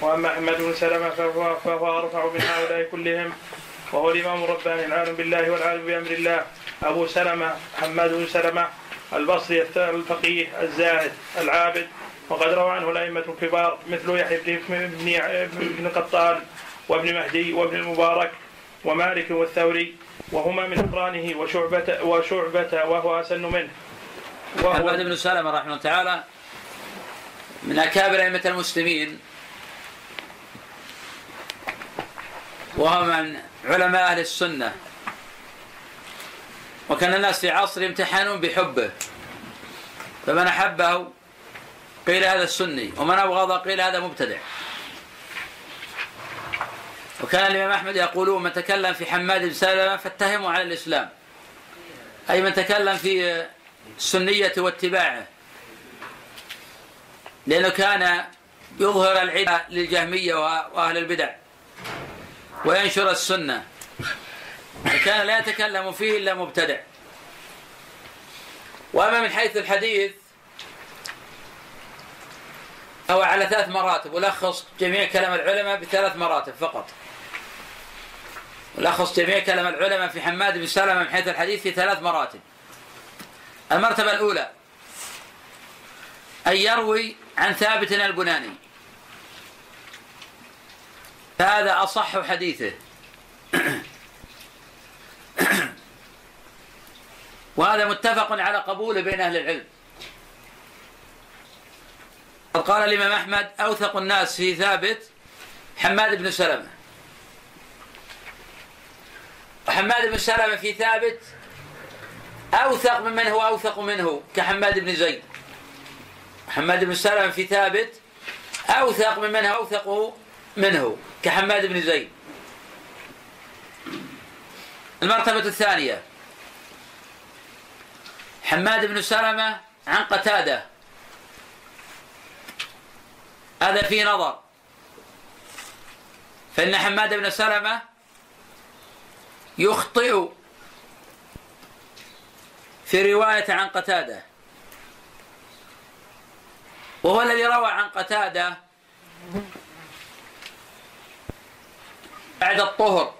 وأما أحمد بن سلمة فهو, فهو أرفع من هؤلاء كلهم. وهو الإمام الرباني العالم بالله والعالم بأمر الله. أبو سلمة حماد بن سلمة البصري الفقيه الزاهد العابد. وقد روى عنه الأئمة الكبار مثل يحيى بن بن قطان وابن مهدي وابن المبارك ومالك والثوري. وهما من أقرانه وشعبة وشعبة وهو أسن منه. وهو حماد بن سلمة رحمه الله تعالى من أكابر أئمة المسلمين. وهو من علماء أهل السنة. وكان الناس في عصر يمتحنون بحبه. فمن أحبه قيل هذا السني ومن ابغض قيل هذا مبتدع. وكان الإمام أحمد يقولون من تكلم في حماد بن سلمة فاتهموا على الإسلام. أي من تكلم في السنية واتباعه. لأنه كان يظهر العدة للجهمية وأهل البدع. وينشر السنة. كان لا يتكلم فيه إلا مبتدع. وأما من حيث الحديث أو على ثلاث مراتب ولخص جميع كلام العلماء بثلاث مراتب فقط. ولخص جميع كلام العلماء في حماد بن سلمة من حيث الحديث في ثلاث مراتب. المرتبة الأولى أن يروي عن ثابت البناني. فهذا أصح حديثه. وهذا متفق على قبوله بين أهل العلم. قال الإمام أحمد أوثق الناس في ثابت حماد بن سلمة. وحماد بن سلمة في ثابت أوثق ممن هو؟ أوثق منه كحماد بن زيد. حماد بن سلمة في ثابت أوثق ممن هو؟ أوثق منه كحماد بن زيد. المرتبة الثانية. حماد بن سلمة عن قتادة. هذا في نظر. فإن حماد بن سلمة يخطئ في رواية عن قتادة. وهو الذي روى عن قتادة بعد الطهر.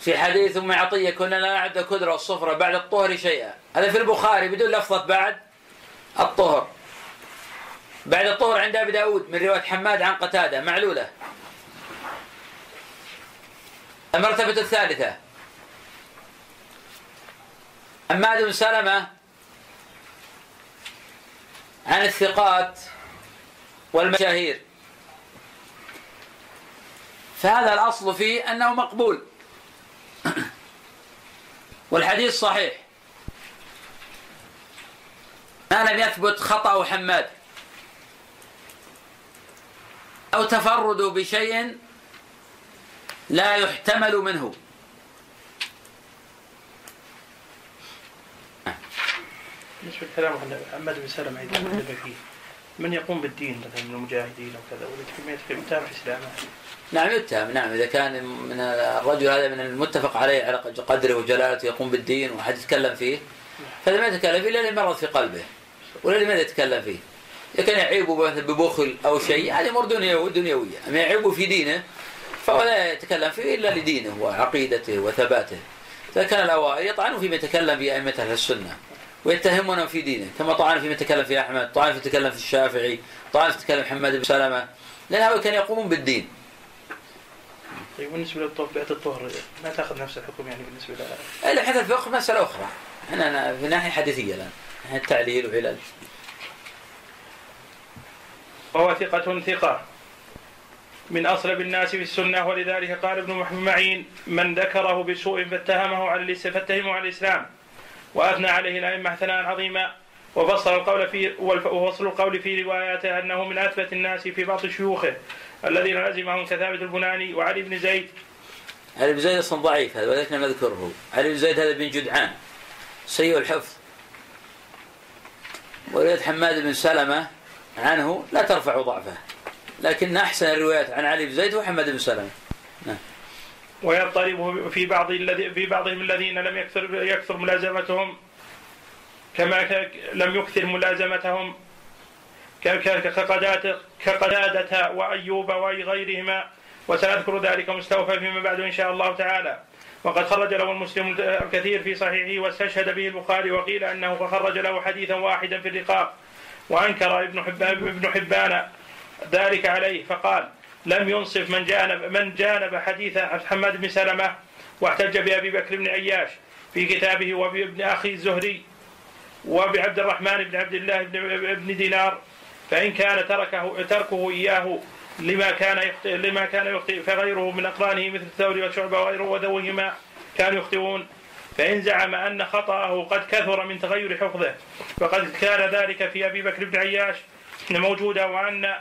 في حديث أم عطية كنا لا نعد كدرة الصفرة بعد الطهر شيئا. هذا في البخاري بدون لفظة بعد الطهر. بعد الطهر عند أبي داود من رواية حماد عن قتادة معلولة. المرتبة الثالثة. حماد بن سلمة عن الثقات والمشاهير. فهذا الأصل فيه أنه مقبول. والحديث صحيح. ما لم يثبت خطأ حماد. أو تفرد بشيء لا يحتمل منه. بالنسبة لكلام محمد بن سلمة إذا فيه. من يقوم بالدين مثلا من المجاهدين أو كذا ولا يتهم إسلامه نعم يتهم نعم إذا كان من الرجل هذا من المتفق عليه على قدره وجلالته يقوم بالدين وحد يتكلم فيه فهذا ما يتكلم فيه إلا مرض في قلبه ولا لماذا يتكلم فيه؟ إذا كان يعيبه مثلا ببخل أو شيء هذه أمور دنيوية. أما يعيبه في دينه فهو لا يتكلم فيه إلا لدينه وعقيدته وثباته. إذا كان الأوائل يطعنون فيما يتكلم في أئمة أهل السنة ويتهمون في دينه كما طعن فيما يتكلم في أحمد طعن في يتكلم في الشافعي طعن في يتكلم محمد بن سلمة لأن هؤلاء كانوا يقومون بالدين. طيب بالنسبة للطهر بيئة الطهر ما تأخذ نفس الحكم يعني بالنسبة لها؟ لا حتى الفقه مسألة أخرى. إحنا في ناحية حديثية الآن التعليل وعلل وهو ثقة ثقة. من أصلب الناس في السنة ولذلك قال ابن معين من ذكره بسوء فاتهمه على فاتهمه على الإسلام وأثنى عليه الأئمة ثناء عظيما. وفصل القول في وفصل القول في رواياته أنه من أثبت الناس في بعض شيوخه الذين لزمهم كثابت البناني وعلي بن زيد. علي بن زيد أصلا ضعيف هذا ولكن نذكره علي بن زيد هذا بن جدعان سيء الحفظ. ورواية حماد بن سلمة عنه لا ترفع ضعفه لكن أحسن الروايات عن علي بن زيد وحمد بن سلمة. نعم. ويضطرب في بعض الذي في بعضهم الذين لم يكثر يكثر ملازمتهم كما لم يكثر ملازمتهم. كقدادة وأيوب وغيرهما. وسأذكر ذلك مستوفى فيما بعد إن شاء الله تعالى. وقد خرج له المسلم الكثير في صحيحه واستشهد به البخاري وقيل أنه خرج له حديثا واحدا في الرقاق وأنكر ابن حبان ابن حبان ذلك عليه. فقال لم ينصف من جانب من جانب حديث حماد بن سلمة واحتج بأبي بكر بن اياش في كتابه وبابن أخي الزهري وبعبد الرحمن بن عبد الله بن دينار فإن كان تركه تركه إياه لما كان يخطئ لما كان يخطئ فغيره من أقرانه مثل الثوري والشعبة وغيره وذويهما كانوا يخطئون. فإن زعم أن خطأه قد كثر من تغير حفظه فقد كان ذلك في أبي بكر بن عياش موجودا وأن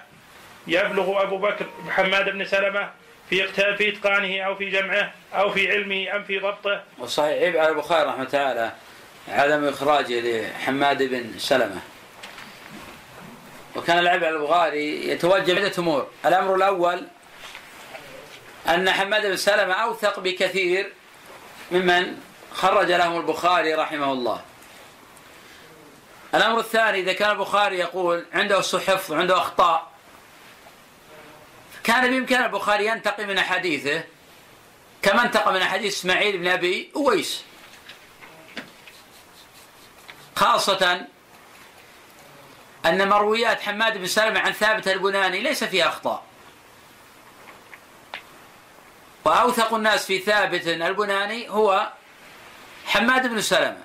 يبلغ أبو بكر محمد بن سلمة في في إتقانه أو في جمعه أو في علمه أم في ضبطه. وصحيح عيب على البخاري رحمه الله تعالى عدم إخراجه لحماد بن سلمة. وكان العيب على البخاري يتوجه عدة أمور. الأمر الأول أن حماد بن سلمة أوثق بكثير ممن خرج لهم البخاري رحمه الله. الأمر الثاني إذا كان البخاري يقول عنده حفظ وعنده أخطاء كان بإمكان البخاري ينتقي من أحاديثه كما انتقى من أحاديث إسماعيل بن أبي أويس خاصة أن مرويات حماد بن سلمة عن ثابت البناني ليس فيها أخطاء. وأوثق الناس في ثابت البناني هو حماد بن سلمة.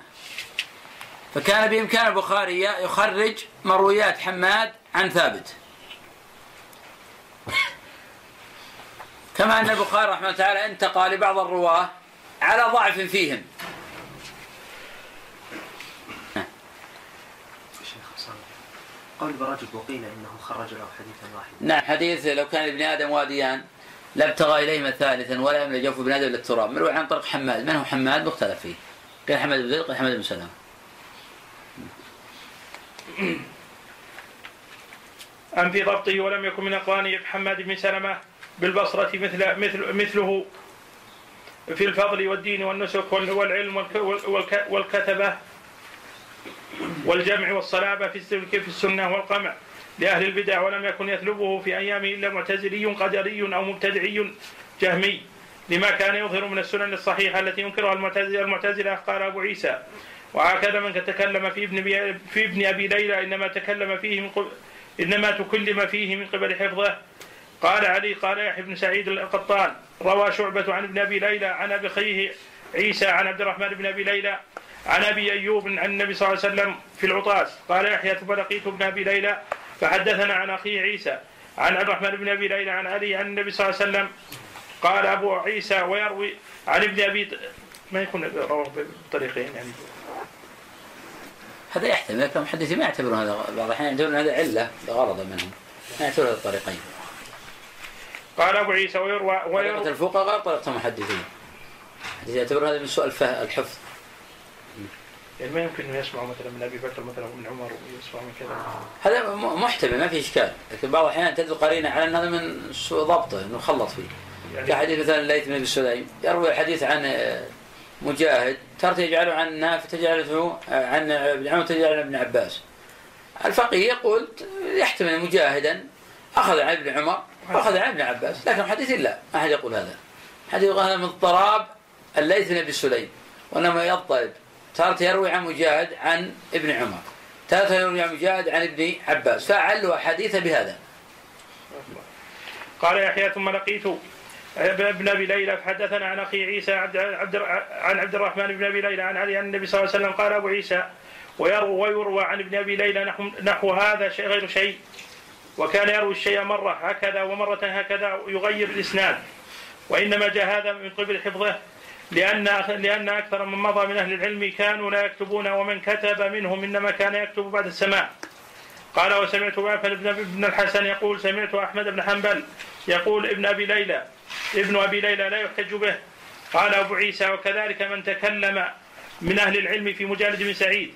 فكان بإمكان البخاري يخرج مرويات حماد عن ثابت. كما أن البخاري رحمه الله تعالى انتقى لبعض الرواة على ضعف فيهم. قول برجل وقيل إنه خرج له حديثا واحدا. نعم حديث لو كان ابن آدم واديان لابتغى اليهما ثالثا ولا يملى جوف ابن آدم إلا التراب. مروي عن طريق حماد. من هو حماد؟ مختلف فيه. قال حماد بن زيد قال حماد بن سلام أم في ضبطه ولم يكن من أقرانه حماد بن سلمة بالبصرة مثل مثل مثله في الفضل والدين والنسك والعلم والكتبة. والجمع والصلابة في السنة والقمع. لأهل البدع ولم يكن يطلبه في أيامه إلا معتزلي قدري أو مبتدعي جهمي. لما كان يظهر من السنن الصحيحة التي ينكرها المعتزلة المعتزلة قال أبو عيسى. وهكذا من تكلم في ابن في ابن أبي ليلى إنما تكلم فيه من قبل إنما تكلم فيه من قبل حفظه. قال علي قال يحيى بن سعيد القطان. روى شعبة عن ابن أبي ليلى عن أبي خيه عيسى عن عبد الرحمن بن أبي ليلى. عن أبي أيوب عن النبي صلى الله عليه وسلم في العطاس. قال يحيى ثم لقيت ابن أبي ليلى فحدثنا عن أخيه عيسى عن عبد الرحمن بن أبي ليلى عن علي عن النبي صلى الله عليه وسلم. قال أبو عيسى ويروي عن ابن أبي ما يكون رواه بطريقين يعني. هذا يحتمل لكن المحدثين ما يعتبرون هذا بعض الأحيان يعتبرون هذا علة لغرض منهم. ما يعتبرون هذا الطريقين قال أبو عيسى ويروى ويروى طريقة الفقهاء غير طريقة المحدثين. يعتبر هذا من سوء الحفظ. يعني ما يمكن انه يسمع مثلا من أبي بكر مثلا ومن عمر ويسمع من كذا. هذا محتمل ما في إشكال. لكن بعض الأحيان تدل قرينة على أن هذا من سوء ضبطه إنه خلط فيه. يعني كحديث مثلا الليث بن ابي سليم يروي الحديث عن آه، مجاهد ترى تجعله عن نافع تجعله عن ابن عمر تجعله عن ابن عباس. الفقيه يقول يحتمل مجاهدا أخذ عن ابن عمر واخذ عن ابن عباس. لكن حديث لا ما أحد يقول هذا. حديث هذا من اضطراب الليث بن أبي سليم وإنما يضطرب. تارة يروي عن مجاهد عن ابن عمر. تارة يروي عن مجاهد عن ابن عباس. فعلوا أحاديث بهذا. قال يحيى ثم لقيت ابن أبي ليلى فحدثنا عن أخي عيسى عبد عبد عن عبد الرحمن بن أبي ليلى عن علي عن النبي صلى الله عليه وسلم قال أبو عيسى ويروى ويروى عن ابن أبي ليلى نحو, نحو هذا شيء غير شيء. وكان يروي الشيء مرة هكذا ومرة هكذا يغير الإسناد. وإنما جاء هذا من قبل حفظه لأن لأن أكثر من مضى من أهل العلم كانوا لا يكتبون ومن كتب منهم إنما كان يكتب بعد السماع قال وسمعت معفل بن ابن الحسن يقول سمعت أحمد بن حنبل يقول ابن أبي ليلى ابن أبي ليلى لا يحتج به. قال أبو عيسى وكذلك من تكلم من أهل العلم في مجالد بن سعيد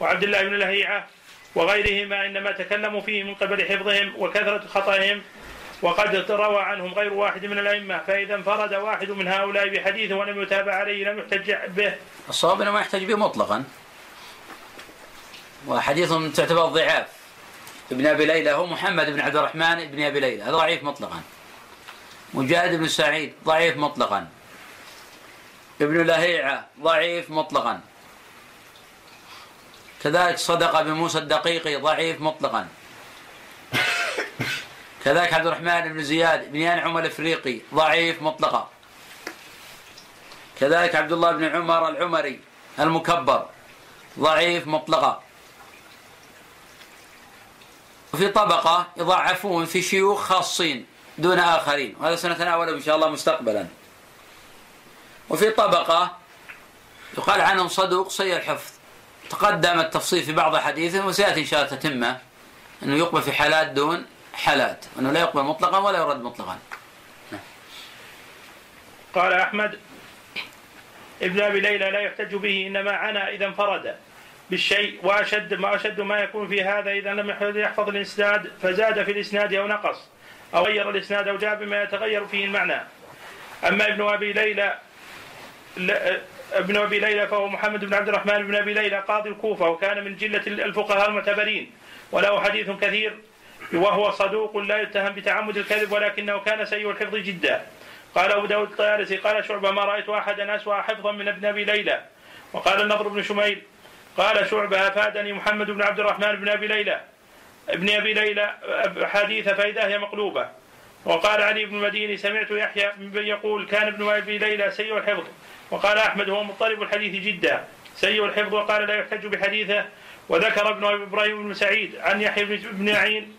وعبد الله بن لهيعة وغيرهما إنما تكلموا فيه من قبل حفظهم وكثرة خطأهم. وقد روى عنهم غير واحد من الأئمة فإذا انفرد واحد من هؤلاء بحديث ولم يتابع عليه لم يحتج به. الصواب أنه ما يحتج به مطلقا. وحديث تعتبر ضعاف. ابن أبي ليلى هو محمد بن عبد الرحمن بن أبي ليلى هذا ضعيف مطلقا. مجاهد بن سعيد ضعيف مطلقا. ابن لهيعة ضعيف مطلقا. كذلك صدق بموسى الدقيقي ضعيف مطلقا. كذلك عبد الرحمن بن زياد بن أنعم الإفريقي ضعيف مطلقا. كذلك عبد الله بن عمر العمري المكبر ضعيف مطلقا. وفي طبقة يضعفون في شيوخ خاصين دون آخرين وهذا سنتناوله إن شاء الله مستقبلا. وفي طبقة يقال عنهم صدوق سيء الحفظ. تقدم التفصيل في بعض حديثه وسيأتي إن شاء الله تتمة أنه يقبل في حالات دون حالات وأنه لا يقبل مطلقا ولا يرد مطلقا. قال أحمد ابن أبي ليلى لا يحتج به إنما عنا إذا انفرد بالشيء وأشد ما أشد ما يكون في هذا إذا لم يحفظ الإسناد فزاد في الإسناد أو نقص أو غير الإسناد أو جاء بما يتغير فيه المعنى. أما ابن أبي ليلى ابن أبي ليلى فهو محمد بن عبد الرحمن بن أبي ليلى قاضي الكوفة وكان من جلة الفقهاء المعتبرين وله حديث كثير وهو صدوق لا يتهم بتعمد الكذب ولكنه كان سيء الحفظ جدا. قال أبو داود الطيالسي قال شعبة ما رأيت أحدا أسوأ حفظا من ابن أبي ليلى. وقال النضر بن شميل قال شعبة أفادني محمد بن عبد الرحمن بن أبي ليلى ابن أبي ليلى حديث فإذا هي مقلوبة. وقال علي بن المديني سمعت يحيى يقول كان ابن أبي ليلى سيء الحفظ. وقال أحمد هو مضطرب الحديث جدا سيء الحفظ. وقال لا يحتج بحديثه. وذكر ابن إبراهيم بن سعيد عن يحيى بن معين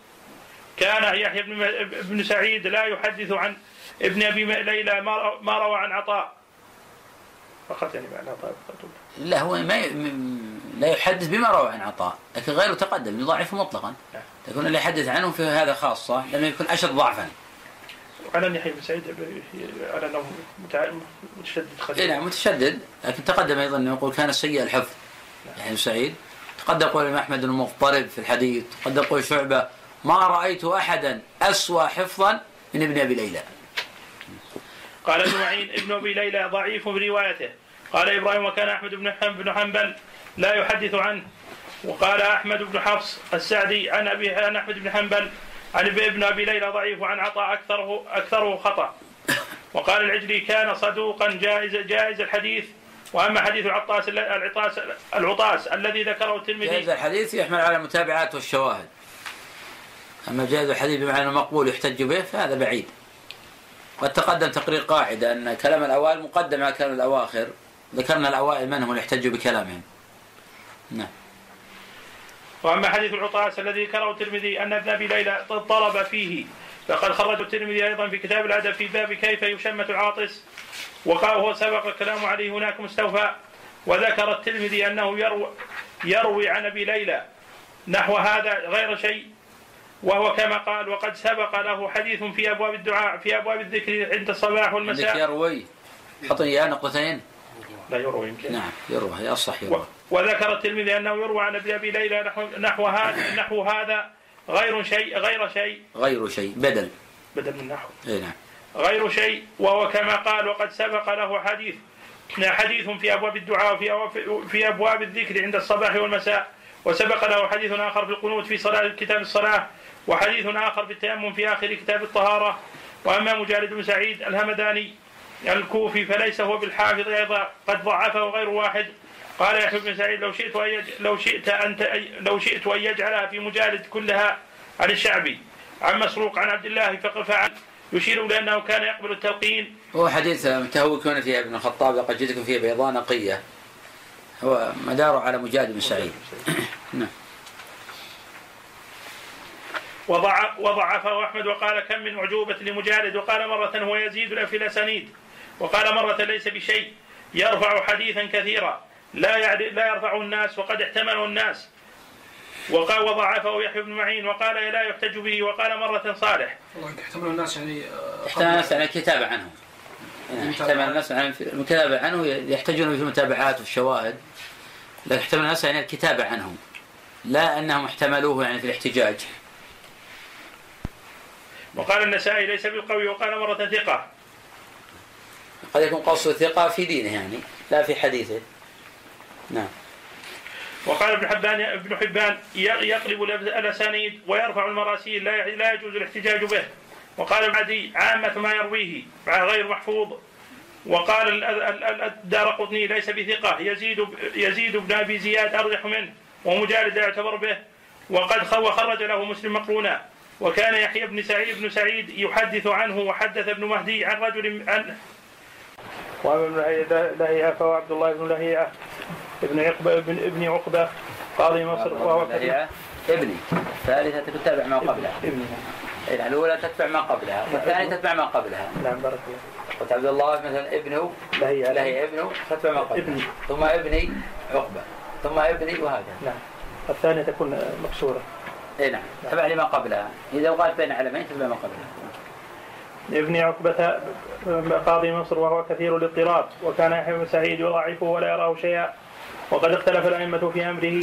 كان يحيى بن سعيد لا يحدث عن ابن أبي ليلى ما روى عن عطاء. فقط يعني معنى عطاء لا هو ما ي... لا يحدث بما روى عن عطاء لكن غيره تقدم يضاعفه مطلقا. نعم. اللي يحدث عنه في هذا خاصة لأنه يكون أشد ضعفا. على يحيى بن سعيد على أنه متشدد خفيف اي نعم متشدد لكن تقدم أيضا أنه يقول كان سيء الحفظ. يحيى بن سعيد. تقدم قول أحمد المضطرب في الحديث. تقدم قول شعبة ما رأيت أحدا أسوأ حفظا من ابن أبي ليلى. قال ابن معين ابن أبي ليلى ضعيف بروايته قال إبراهيم وكان أحمد بن حنبل لا يحدث عنه. وقال أحمد بن حفص السعدي عن أبي عن أحمد بن حنبل عن ابن أبي ليلى ضعيف وعن عطاء اكثره أكثره خطأ. وقال العجلي كان صدوقا جائز جائز الحديث. وأما حديث العطاس العطاس العطاس الذي ذكره الترمذي. جائز الحديث يحمل على المتابعات والشواهد. أما جائز الحديث بمعنى مقبول يحتج به فهذا بعيد. قد تقدم تقرير قاعدة أن كلام الأوائل مقدم على كلام الأواخر. ذكرنا الأوائل من هم اللي يحتجوا بكلامهم. نعم. وأما حديث العطاس الذي ذكره الترمذي أن ابن أبي ليلى طلب فيه فقد خرج الترمذي أيضا في كتاب الأدب في باب كيف يشمت العاطس. وقال هو سبق الكلام عليه هناك مستوفى. وذكر الترمذي أنه يروي يروي عن أبي ليلى نحو هذا غير شيء. وهو كما قال وقد سبق له حديث في أبواب الدعاء في أبواب الذكر عند الصباح والمساء يروي حط اياه نقطتين. لا يروى يمكن. نعم يروى يصح يروى وذكر الترمذي أنه يروى عن ابي أبي ليلى نحو نحو هذا نحو هذا غير شيء غير شيء. غير شيء بدل. بدل من نحو. اي نعم. غير شيء وهو كما قال وقد سبق له حديث حديث في أبواب الدعاء وفي في أبواب الذكر عند الصباح والمساء. وسبق له حديث آخر في القنوت في صلاة كتاب الصلاة وحديث آخر في التيمم في آخر كتاب الطهارة. وأما مجالد بن سعيد الهمداني الكوفي فليس هو بالحافظ أيضا قد ضعفه غير واحد. قال يحيى بن سعيد لو شئت أن لو شئت أن لو شئت أن يجعلها في مجالد كلها عن الشعبي عن مسروق عن عبد الله فعل يشير إلى أنه كان يقبل التلقين. هو حديث متهوكون فيها ابن الخطاب لقد جئتكم فيه بيضاء نقية هو مداره على مجالد بن سعيد. نعم. وضع وضعفه أحمد وقال كم من عجوبه لمجالد وقال مرة هو يزيد في الأسانيد وقال مرة ليس بشيء يرفع حديثا كثيرا لا لا يرفعه الناس وقد احتمله الناس. وقال وضعفه يحيى بن معين وقال لا يحتج به وقال مرة صالح. والله احتمل الناس يعني آه، احتمل الناس يعني الكتابة عنه احتمل الناس عن الكتابة عنه يحتاجون في المتابعات والشواهد لكن احتمل الناس يعني الكتابة عنه لا أنهم احتملوه يعني في الاحتجاج. وقال النسائي ليس بالقوي وقال مرة ثقة. قد يكون قصد ثقة في دينه يعني لا في حديثه. نعم. وقال ابن حبان ابن حبان يقلب الأسانيد ويرفع المراسيل لا لا يجوز الاحتجاج به. وقال ابن عدي عامة ما يرويه غير محفوظ. وقال الدار قطني ليس بثقة. يزيد يزيد بن أبي زياد ارجح منه ومجالد يعتبر به. وقد خرج له مسلم مقرونا. وكان يحيى بن سعيد بن سعيد يحدث عنه وحدث ابن مهدي عن رجل عن وابن لهيعة فهو عبد الله بن لهيعة ابن عقبة ابن ابن عقبة قاضي مصر وهو لهيعة ابني. الثالثة تتبع ما قبلها. ابني. إيه، الأولى تتبع ما قبلها. والثانية تتبع ما قبلها. نعم بارك الله قلت عبد الله مثلا ابنه لهيعة لهيعة ابنه تتبع ما قبلها. ابني. ثم ابني عقبة. ثم ابني وهكذا. نعم. الثانية تكون مكسورة. اي نعم. تبع لما قبلها. إذا وقعت بين علمين تتبع ما قبلها. ابن عقبة قاضي مصر وهو كثير الاضطراب وكان يحيى بن سعيد يضاعفه ولا يراه شيئا وقد اختلف الأئمة في أمره.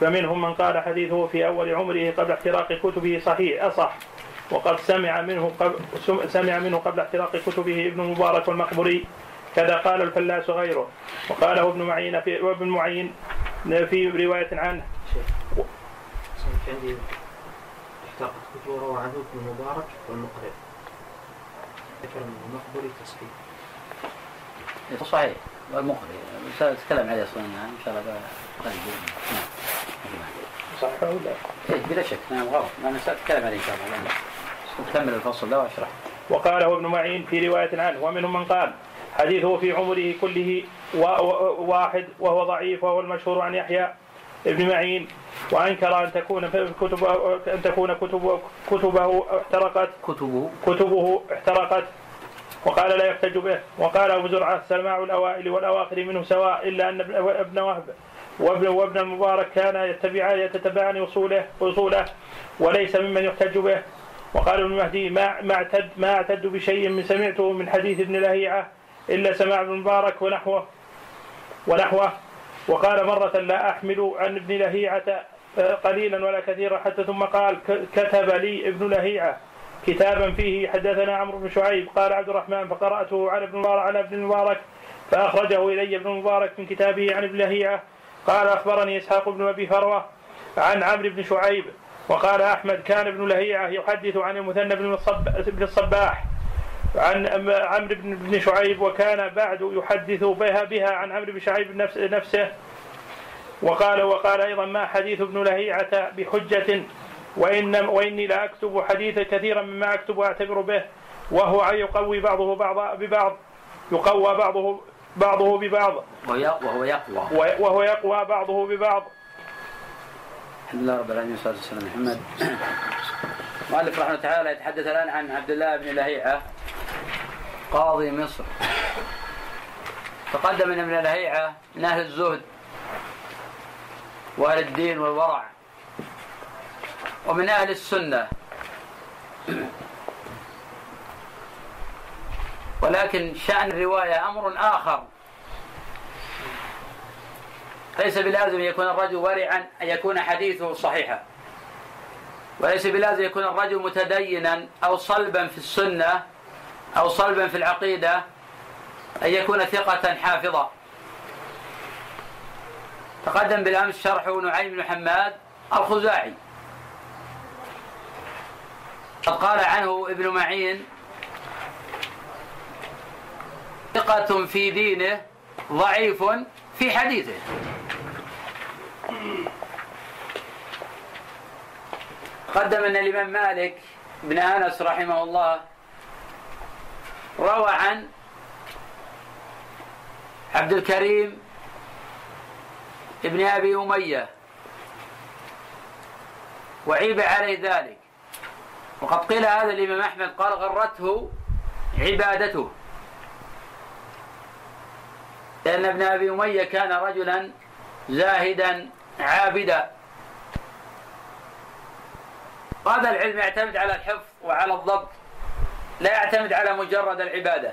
فمنهم من قال حديثه في أول عمره قبل احتراق كتبه صحيح أصح وقد سمع منه قبل سمع منه قبل احتراق كتبه ابن المبارك والمقبري كذا قال الفلاس غيره. وقاله ابن معين في وابن معين في رواية عنه. عندي احتاقت كتب روى عنه ابن المبارك والمقرئ. ذكر المقبري تصحيح. صحيح والمقرئ. نتكلم عليه أصلا يعني إن شاء الله قريب صحيح ولا؟ إيه بلا شك. نعم غلط أنا ساتكلم عليه إن شاء الله. نكمل الفصل ده واشرح وقاله ابن معين في رواية عنه ومنهم من قال حديثه في عمره كله واحد وهو ضعيف وهو المشهور عن يحيى ابن معين. وانكر أن تكون كتب أن تكون كتب كتبه احترقت. كتبه. كتبه احترقت. وقال لا يحتج به. وقال أبو زرعة سماع الأوائل والأواخر منه سواء إلا أن ابن وهب وابن وابن المبارك كان يتبعان يتتبعان اصوله أصوله وليس ممن يحتج به. وقال ابن مهدي ما ما اعتد ما اعتد بشيء من سمعته من حديث ابن لهيعة إلا سماع ابن المبارك ونحوه ونحوه. وقال مرة لا أحمل عن ابن لهيعة آه، قليلا ولا كثيرا حتى ثم قال كتب لي ابن لهيعة كتابا فيه حدثنا عمرو بن شعيب قال عبد الرحمن فقرأته على ابن المبارك على ابن المبارك فأخرجه إلي ابن المبارك من كتابه عن ابن لهيعة. قال أخبرني إسحاق بن أبي فروة عن عمرو بن شعيب وقال أحمد كان ابن لهيعة يحدث عن المثنى بن الصباح. عن عمرو بن شعيب وكان بعد يحدث بها بها عن عمرو بن شعيب نفسه. وقال وقال أيضا ما حديث ابن لهيعة بحجة وإن وإني لا أكتب حديثا كثيرا مما أكتب وأعتبر به وهو يقوي بعضه بعض ببعض يقوى بعضه بعضه ببعض. وهو يقوى. وهو يقوى بعضه ببعض. الحمد لله رب العالمين والصلاة والسلام محمد. مؤلف رحمه الله تعالى يتحدث الآن عن عبد الله بن لهيعة. قاضي مصر. تقدم ابن الهيعة من أهل الزهد وأهل الدين والورع. ومن أهل السنة. ولكن شأن الرواية أمر آخر. ليس بلازم يكون الرجل ورعا أن يكون حديثه صحيحا. وليس بلازم يكون الرجل متدينا أو صلبا في السنة أو صلبا في العقيدة أن يكون ثقة حافظا تقدم بالأمس شرح نعيم بن حماد الخزاعي. قد قال عنه ابن معين ثقة في دينه ضعيف في حديثه. قدم أن الإمام مالك بن أنس رحمه الله روى عن عبد الكريم ابن أبي أمية. وعيب عليه ذلك. وقد قيل هذا الإمام أحمد قال غرته عبادته. لأن ابن أبي أمية كان رجلا زاهدا عابدا. هذا العلم يعتمد على الحفظ وعلى الضبط. لا يعتمد على مجرد العبادة.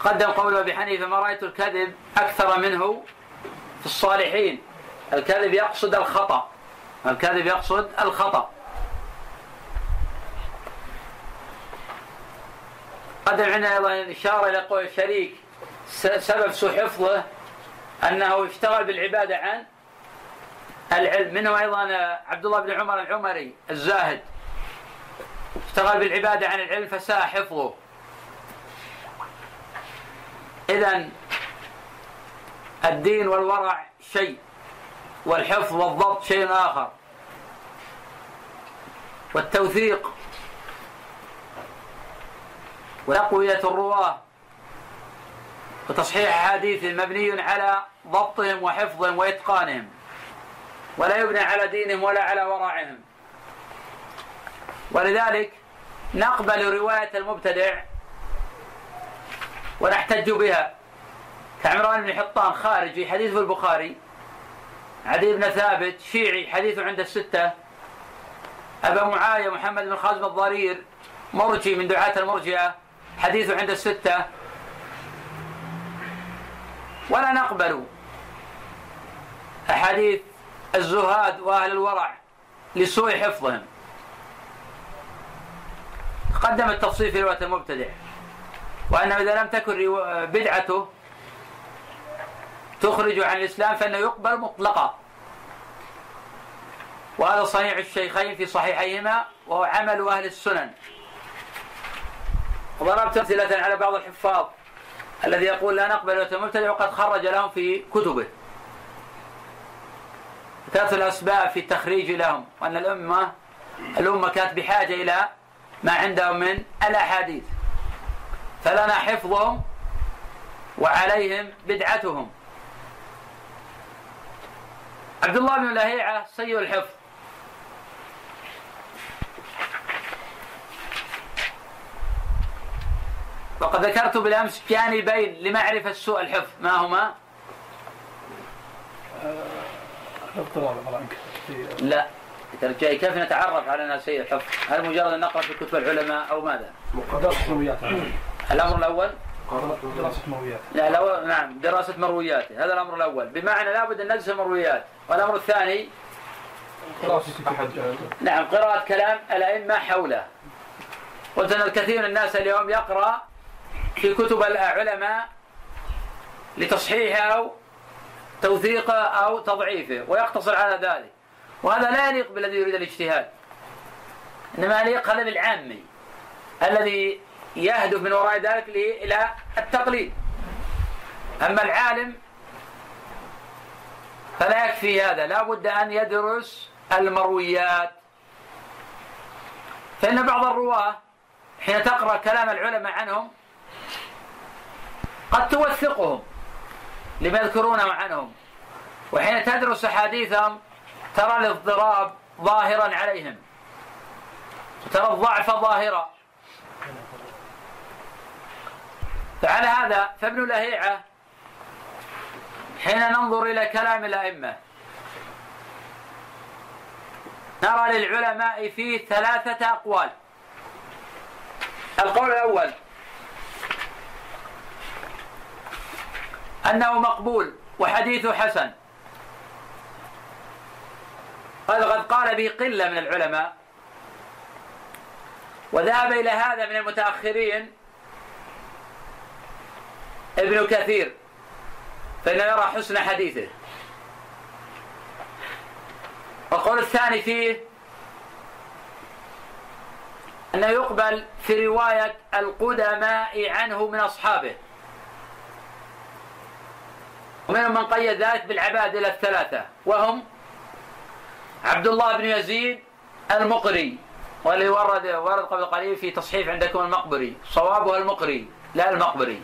قدم قول أبي حنيفة ما رأيت الكذب أكثر منه في الصالحين. الكذب يقصد الخطأ. الكذب يقصد الخطأ. قدم عندنا أيضا إشارة إلى قول الشريك سبب سوء حفظه أنه اشتغل بالعبادة عن العلم. منه أيضا عبد الله بن عمر العمري الزاهد. اشتغل بالعبادة عن العلم فساء حفظه. إذا الدين والورع شيء والحفظ والضبط شيء آخر. والتوثيق وتقوية الرواة وتصحيح أحاديث مبني على ضبطهم وحفظهم وإتقانهم ولا يبنى على دينهم ولا على ورعهم. ولذلك نقبل رواية المبتدع ونحتج بها. كعمران بن حطان خارجي حديث في البخاري. عدي بن ثابت شيعي حديثه عند الستة. أبا معاوية محمد بن خازم الضرير مرجي من دعاة المرجئة حديثه عند الستة. ولا نقبل أحاديث الزهاد وأهل الورع لسوء حفظهم. قدم التفصيل في رواية المبتدع. وأنه إذا لم تكن بدعته تخرج عن الإسلام فإنه يقبل مطلقا. وهذا صنيع الشيخين في صحيحيهما وهو عمل أهل السنن. وضربت أمثلة على بعض الحفاظ الذي يقول لا نقبل المبتدع وقد خرج لهم في كتبه. ثلاث الأسباب في التخريج لهم وأن الأمة الأمة كانت بحاجة إلى ما عندهم من الأحاديث. فلنا حفظهم وعليهم بدعتهم. عبد الله بن لهيعة سيء الحفظ. وقد ذكرت بالأمس جانبين لمعرفة سوء الحفظ. ما هما؟ لا. كيف نتعرف على انها سيء الحفظ؟ هل مجرد أن نقرأ في كتب العلماء أو ماذا؟ دراسة مرويات الأمر الأول؟ دراسة مرويات لا لو نعم دراسة مروياته. هذا الأمر الأول. بمعنى لابد أن ندرس المرويات. والأمر الثاني؟ دراسة نعم قراءة كلام الأئمة حوله. قلت أن الكثير من الناس اليوم يقرأ في كتب العلماء لتصحيحه أو توثيقه أو تضعيفه ويقتصر على ذلك. وهذا لا يليق بالذي يريد الاجتهاد. إنما يليق هذا بالعامي الذي يهدف من وراء ذلك إلى التقليد. أما العالم فلا يكفي هذا. لا بد أن يدرس المرويات. فإن بعض الرواة حين تقرأ كلام العلماء عنهم قد توثقهم لما يذكرونه عنهم. وحين تدرس أحاديثهم ترى الاضطراب ظاهرا عليهم. وترى الضعف ظاهرا. فعلى هذا فابن لهيعة حين ننظر إلى كلام الأئمة نرى للعلماء فيه ثلاثة أقوال. القول الأول أنه مقبول وحديثه حسن. قد قد قال به قلة من العلماء وذهب إلى هذا من المتأخرين ابن كثير فإنه يرى حسن حديثه. والقول الثاني فيه أنه يقبل في رواية القدماء عنه من أصحابه. ومنهم من قيد ذلك بالعبادلة الثلاثة وهم عبد الله بن يزيد المقري والذي ورد ورد قبل قليل في تصحيف عندكم المقبري. صوابه المقري لا المقبري.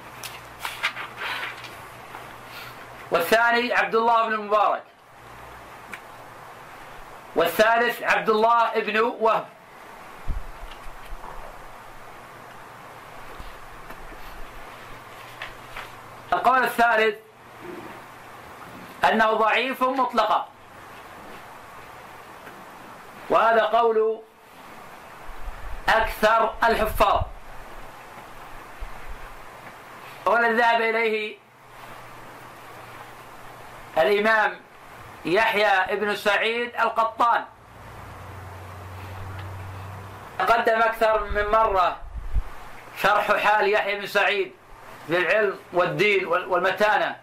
والثاني عبد الله بن المبارك والثالث عبد الله بن وهب. القول الثالث أنه ضعيف مطلقا. وهذا قول أكثر الحفاظ. والذي ذهب إليه الإمام يحيى ابن سعيد القطان. تقدم أكثر من مرة شرح حال يحيى بن سعيد في العلم والدين والمتانة.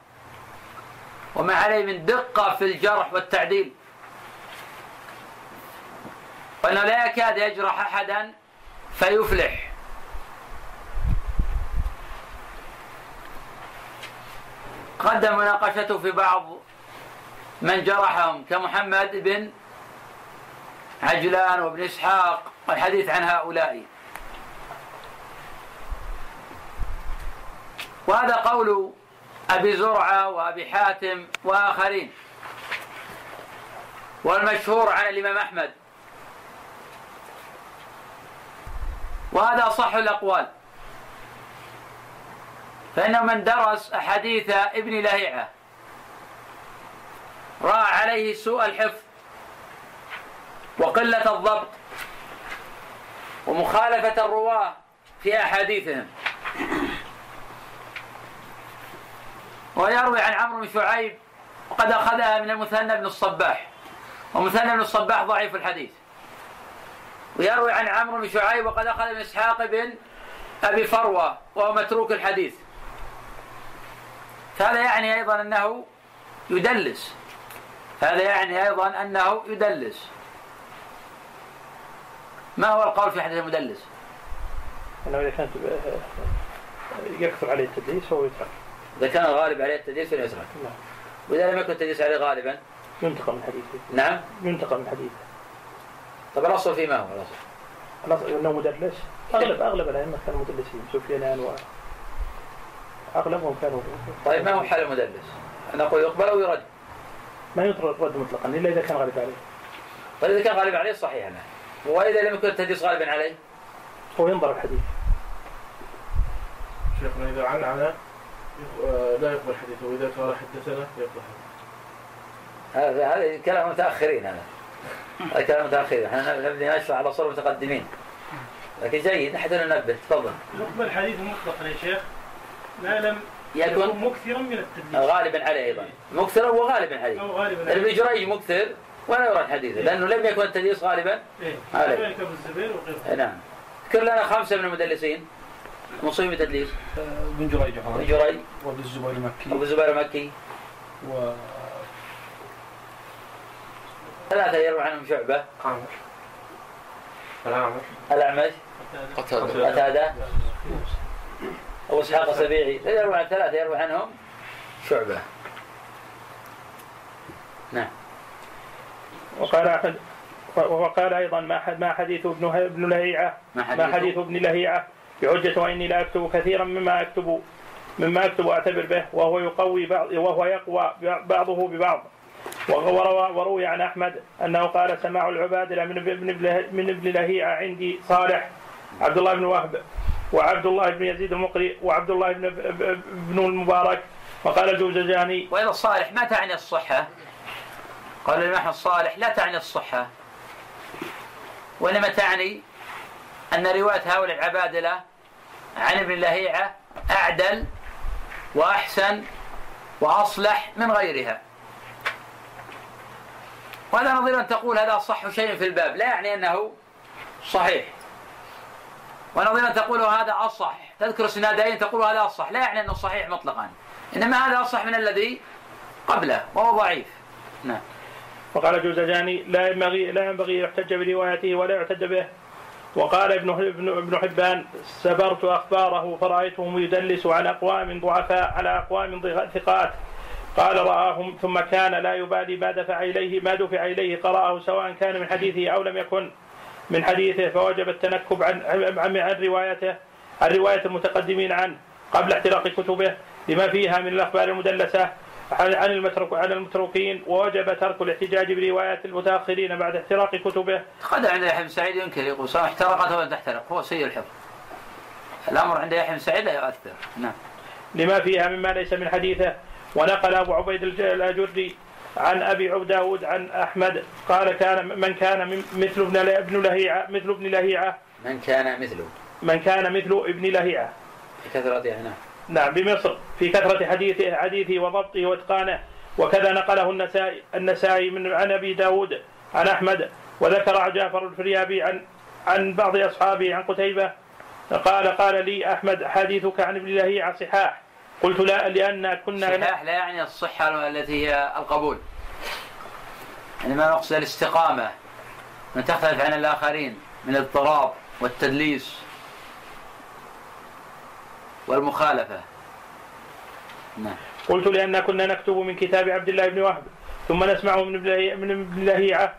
وما عليه من دقة في الجرح والتعديل. وأنه لا يكاد يجرح أحدا فيفلح. قدم مناقشته في بعض من جرحهم كمحمد بن عجلان وابن إسحاق والحديث عن هؤلاء. وهذا قول أبي زرعة وأبي حاتم وآخرين. والمشهور عن الإمام أحمد. وهذا أصح الأقوال. فإنه من درس أحاديث ابن لهيعة رأى عليه سوء الحفظ وقلة الضبط ومخالفة الرواة في أحاديثهم. ويروي عن عمرو بن شعيب وقد أخذها من المثنى بن الصباح. ومثنى بن الصباح ضعيف الحديث. ويروي عن عمرو بن شعيب وقد أخذ من إسحاق بن أبي فروة وهو متروك الحديث. فهذا يعني أيضا أنه يدلس. هذا يعني أيضا أنه يدلس. ما هو القول في حديث المدلس؟ أنه إذا كانت يكثر عليه التدليس فهو يترك. إذا كان الغالب عليه التدليس فلا يترك نعم. وإذا لم يكن التدليس عليه غالبا؟ ينتقل من حديثه. نعم. ينتقل من حديثه. طب الأصل في ما هو الأصل؟ خلاص انه مدلس. اغلب أغلب الأئمة كانوا مدلسين. سفيان و أغلبهم كانوا طيب ما هو حال المدلس؟ نقول يقبل أو يرد؟ ما يطرد رد مطلقا إلا إذا كان غالب عليه. طيب إذا كان غالب عليه صحيح أنا. وإذا لم يكن التدليس غالبا عليه؟ هو ينظر الحديث. شيخنا إذا عن آه، لا يقبل حديثه وإذا قال حدثنا يقبل حديثه هذا هذا كلام متأخرين هذا هذا كلام متأخرين إحنا نبني نشرح على صور متقدمين. لكن جيد نحن ننبه. تفضل. يقبل حديث مطلقا يا شيخ. ما لم يكن مكثرا من التدليس. غالبا عليه أيضا. مكثرا وغالبا عليه؟ أو غالبا ابن جريج مكثر ولا يرد حديثه لأنه لم يكن التدليس غالبا إيه. عليه. كذلك أبو الزبير وغيره. نعم. اذكر لنا خمسة من المدلسين. مصيب تدليس. بن جريج. ابن جريج. وابن الزبير المكي. الزبير المكي. و ثلاثة يروي عنهم شعبة. عامر. العامر. الأعمش. قتادة. أبو إسحاق السبيعي. يروي عن ثلاثة يروي عنهم شعبة. نعم. وقال احد وقال أيضا ما حد- ما حديث ابن ابن لهيعة. ما ما حديث حديث ابن لهيعة. بحجة وإني لا أكتب كثيرا مما اكتب مما أكتب وأعتبر به وهو يقوي بعض وهو يقوى بعضه ببعض. وروي عن أحمد أنه قال سماع العبادله من ابن من ابن لهيعه عندي صالح عبد الله بن وهب وعبد الله بن يزيد المقري وعبد الله بن ابن المبارك وقال الجوزجاني وإذا الصالح ما تعني الصحة؟ قال الإمام الصالح لا تعني الصحة. وإنما تعني أن رواية هؤلاء العبادلة عن ابن لهيعة أعدل وأحسن وأصلح من غيرها. وهذا نظير أن تقول هذا أصح شيء في الباب. لا يعني أنه صحيح. ونظير أن تقول هذا أصح. تذكر سنادين تقول هذا أصح. لا يعني أنه صحيح مطلقا. إنما هذا أصح من الذي قبله وهو ضعيف. نعم. وقال الجوزجاني لا ينبغي لا ينبغي يحتج بروايته ولا يعتد به. وقال ابن ابن حبان سبرت أخباره فرأيته يدلس عن أقوام ضعفاء على أقوام ثقات. قال رآهم ثم كان لا يبالي ما دفع اليه ما دفع إليه. قرأه سواء كان من حديثه أو لم يكن من حديثه فوجب التنكب عن عن, عن روايته عن رواية المتقدمين عنه قبل احتراق كتبه لما فيها من الأخبار المدلسة عن المتروك عن المتروكين ووجب ترك الاحتجاج بروايات المتأخرين بعد احتراق كتبه. قد عند يحيى بن سعيد ينكر يقول سواء احترقت أو لم تحترق؟ هو سيء الحفظ. الأمر عند يحيى بن سعيد لا يؤثر. نعم. لما فيها مما ليس من حديثه ونقل أبو عبيد الاجري عن أبي عبد داود عن أحمد قال كان من كان مثل ابن ابن لهيعه مثل ابن لهيعة. من كان مثله. من كان مثل ابن لهيعة. بكثرة يعني نعم نعم بمصر في كثرة حديثه حديثه وضبطه وإتقانه. وكذا نقله النسائي النسائي من عن أبي داود عن أحمد. وذكر جعفر الفريابي عن عن بعض أصحابه عن قتيبة. قال قال لي أحمد حديثك عن ابن لهيعة صحاح. قلت لا لأن كنا الصحاح لا يعني الصحة التي هي القبول. يعني ما نقصد الاستقامة. أن تختلف عن الآخرين من الاضطراب والتدليس والمخالفة. نعم. قلت لأن كنا نكتب من كتاب عبد الله بن وهب ثم نسمعه من ابن لهيعة.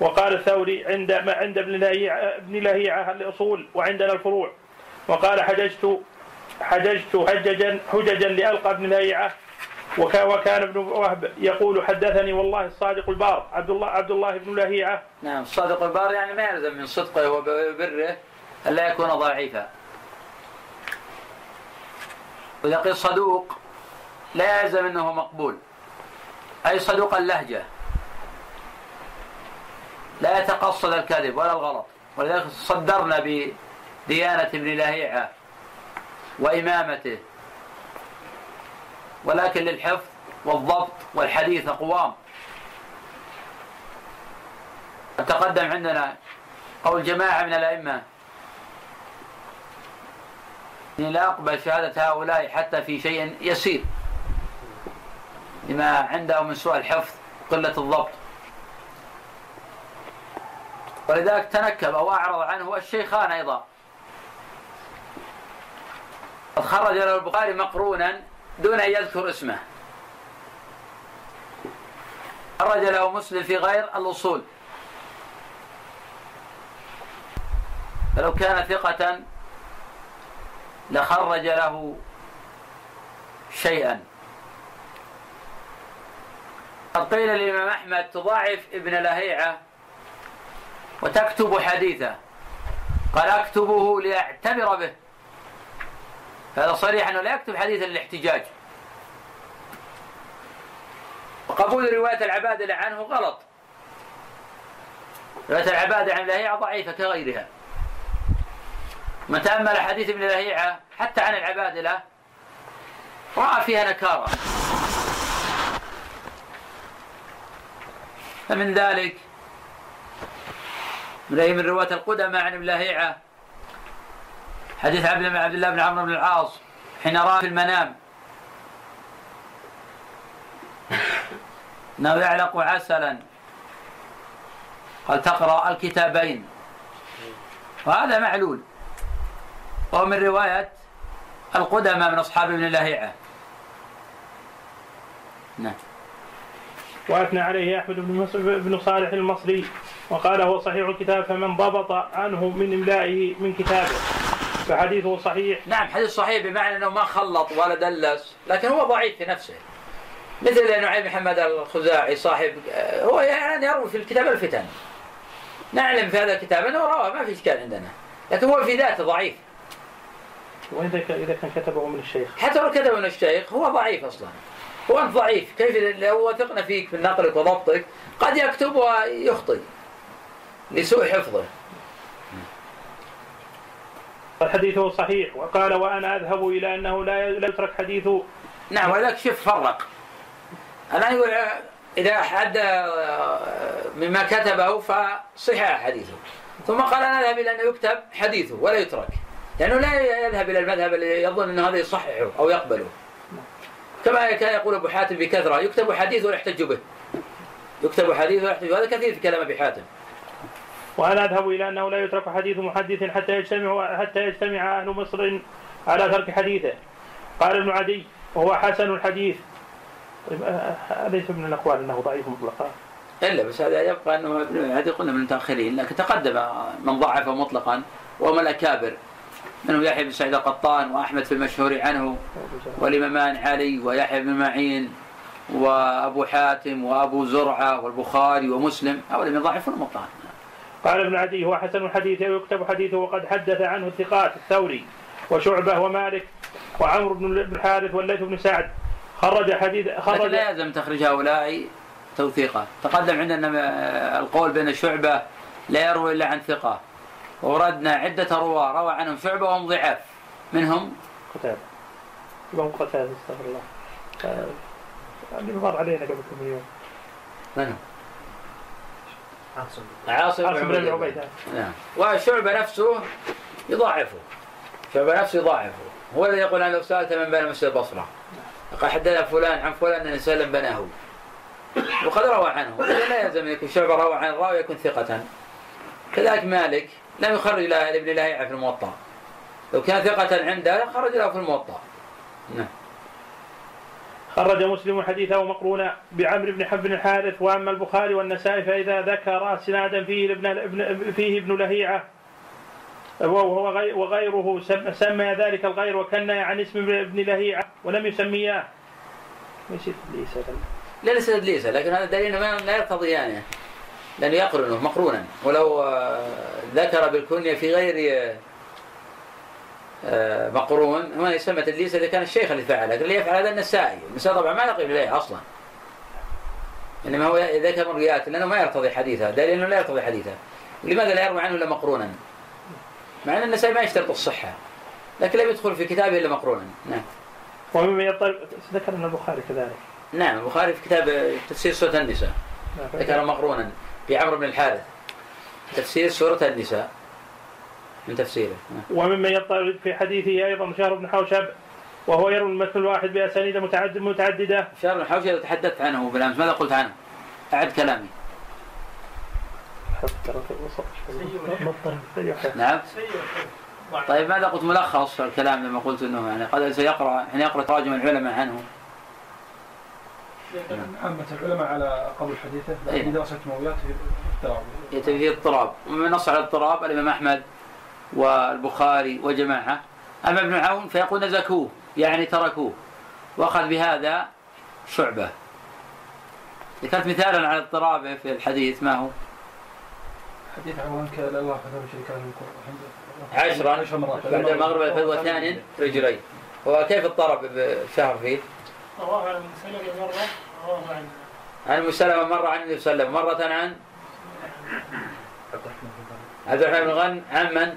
وقال الثوري عند ما عند ابن لهيعة الأصول وعندنا الفروع. وقال حججت حججت حججا حججا لألقى ابن لهيعة وكا- وكان ابن وهب يقول حدثني والله الصادق البار عبد الله عبد الله بن لهيعة. نعم الصادق البار يعني ما يلزم من صدقه وبره ألا يكون ضعيفا. وإذا قيل صدوق لا يلزم أنه مقبول. أي صدوق اللهجة. لا يتقصد الكذب ولا الغلط. ولذلك صدرنا بديانة ابن لهيعة. وإمامته. ولكن للحفظ والضبط والحديث أقوام تقدم عندنا قول جماعة من الأئمة. إني لا أقبل شهادة هؤلاء حتى في شيء يسير. لما عندهم من سوء الحفظ قلة الضبط. ولذلك تنكب أو أعرض عنه الشيخان أيضا. قد خرج له البخاري مقرونا دون أن يذكر اسمه. خرج له مسلم في غير الأصول. فلو كان ثقة لخرج له شيئا. قد قيل للإمام أحمد تضاعف ابن لهيعة وتكتب حديثه. قال أكتبه لأعتبر به. هذا صريح أنه لا يكتب حديثا للاحتجاج. وقبول رواية العبادلة عنه غلط. رواية العبادة عن لهيعة ضعيفة كغيرها. من تأمل حديث ابن لهيعة حتى عن العبادلة رأى فيها نكارة. فمن ذلك من رواة القدماء عن ابن لهيعة حديث عبد عبد الله بن عمرو بن العاص حين رأى في المنام. إنه يعلق عسلا. قال تقرأ الكتابين. وهذا معلول. وهو من رواية القدماء من أصحاب ابن لهيعة. نعم. وأثنى عليه أحمد بن بن صالح المصري وقال هو صحيح الكتاب فمن ضبط عنه من إملائه من كتابه. فحديثه صحيح. نعم حديث صحيح بمعنى إنه ما خلط ولا دلس لكن هو ضعيف في نفسه. مثل نعيم محمد الخزاعي صاحب هو يعني يروي في الكتاب الفتن. نعلم في هذا الكتاب أنه رواه ما في إشكال عندنا. لكن هو في ذاته ضعيف. وإذا إذا كان كتبه من الشيخ. حتى لو كتب من الشيخ هو ضعيف أصلا. هو انت ضعيف. كيف لو وثقنا فيك من نقلك وضبطك قد يكتب ويخطئ لسوء حفظه. فحديثه صحيح. وقال وأنا أذهب إلى أنه لا يترك حديثه نعم ولذلك شوف فرق. الآن يقول إذا حد مما كتبه فصحة حديثه. ثم قال أنا أذهب إلى أنه يكتب حديثه ولا يترك. لأنه لا يذهب إلى المذهب اللي يظن أن هذا يصححه أو يقبله. كما كان يقول أبو حاتم بكثرة يكتب حديث ولا يحتج به. يكتب حديث ولا يحتج هذا كثير في كلام أبي حاتم. وأنا أذهب إلى أنه لا يترك حديث محدث حتى يجتمع حتى يجتمع أهل مصر على ترك حديثه؟ قال ابن عدي وهو حسن الحديث. طيب، آه، آه، ليس من الأقوال أنه ضعيف مطلقا. إلا بس هذا يبقى أنه ابن عدي قلنا من المتأخرين لكن تقدم من ضعف مطلقا وهم الأكابر. منهم يحيى بن سعيد القطان وأحمد في المشهور عنه والإمامان علي ويحيى بن معين وأبو حاتم وأبو زرعة والبخاري ومسلم هؤلاء من ضعيفون مطلقا. قال ابن عدي هو حسن الحديث ويكتب حديثه وقد حدث عنه الثقات الثوري وشعبة ومالك وعمرو بن الحارث والليث بن سعد. خرج حديث لكن خرج لا يلزم تخريج هؤلاء توثيقه تقدم عندنا القول بأن شعبة لا يروي إلا عن ثقة. وردنا عدة رواة روى عنهم شعبة وهم ضعاف منهم؟ قتادة. يبقى قتادة استغفر الله. آه، اللي مر علينا قبل كم يوم. منهم؟ عاصم عاصم عاصم بن عبيدة. نعم. وشعبة نفسه يضاعفه. شعبة نفسه يضاعفه. هو الذي يقول أنا لو سألت من بين مسجد البصرة قال حدثنا فلان عن فلان أن سلم بناه. وقد روى عنه. إذا لا يلزم أن يكون شعبة روى عن الراوي يكون ثقة. كذلك مالك لم يخرج لابن لهيعة في الموطأ. لو كان ثقة عنده خرج له في الموطأ. نعم. خرج مسلم حديثه مقرونا بعمرو بن حب بن الحارث وأما البخاري والنسائي فإذا ذكر سنادا فيه ابن فيه ابن لهيعة وهو غي- وغيره سم- سمى ذلك الغير وكنى عن اسم ابن لهيعة ولم يسمياه إبليس هذا؟ لا ليس تدليسا لكن هذا دليل ما لا يقتضي يعني لأنه يقرنه مقرونا ولو آه، ذكر بالكنية في غير مقرون. هنا يسمى تدليس إذا كان الشيخ اللي فعل لكن اللي يفعل هذا النسائي. النسائي طبعا ما يقيم إليه أصلا. إنما هو ذكر روايات لأنه ما يرتضي حديثه دليل أنه لا يرتضي حديثه لماذا لا يروي عنه إلا مقرونا؟ مع أن النسائي ما يشترط الصحة. لكن لم يدخل في كتابه إلا مقرونا. نعم. ومما يطلب ذكر أن البخاري كذلك. نعم البخاري في كتاب تفسير سورة النساء. ذكر مقرونا. بعمرو بن الحارث. تفسير سورة النساء. من تفسيره. وممن يطلب في حديثه أيضا شهر بن حوشب وهو يروي المثل الواحد بأسانيد متعدد متعددة. شهر بن حوشب تحدثت عنه بالأمس ماذا قلت عنه؟ أعد كلامي. نعم. طيب ماذا قلت؟ ملخص في الكلام لما قلت إنه يعني قد سيقرأ حين يقرأ تراجم العلماء عنه. عامة العلماء على قبول حديثه أي. لكن دراسة مويات في التراويح يتم فيه اضطراب. ومن نص على الاضطراب الإمام أحمد. والبخاري وجماعة. أما ابن عون فيقول نزكوه يعني تركوه. وأخذ بهذا شعبة. ذكرت مثالا على اضطرابه في الحديث ما هو؟ حديث عوان كان الله فتاه شركان من عشرا بعد المغرب الفجر ثان رجلين. هو كيف اضطرب بشهر فيه؟ رواه عن سلمة مرة رواه عن عن مسلمة مرة عن النبي صلى الله عليه وسلم مرة عن عبد الرحمن بن غن عن من؟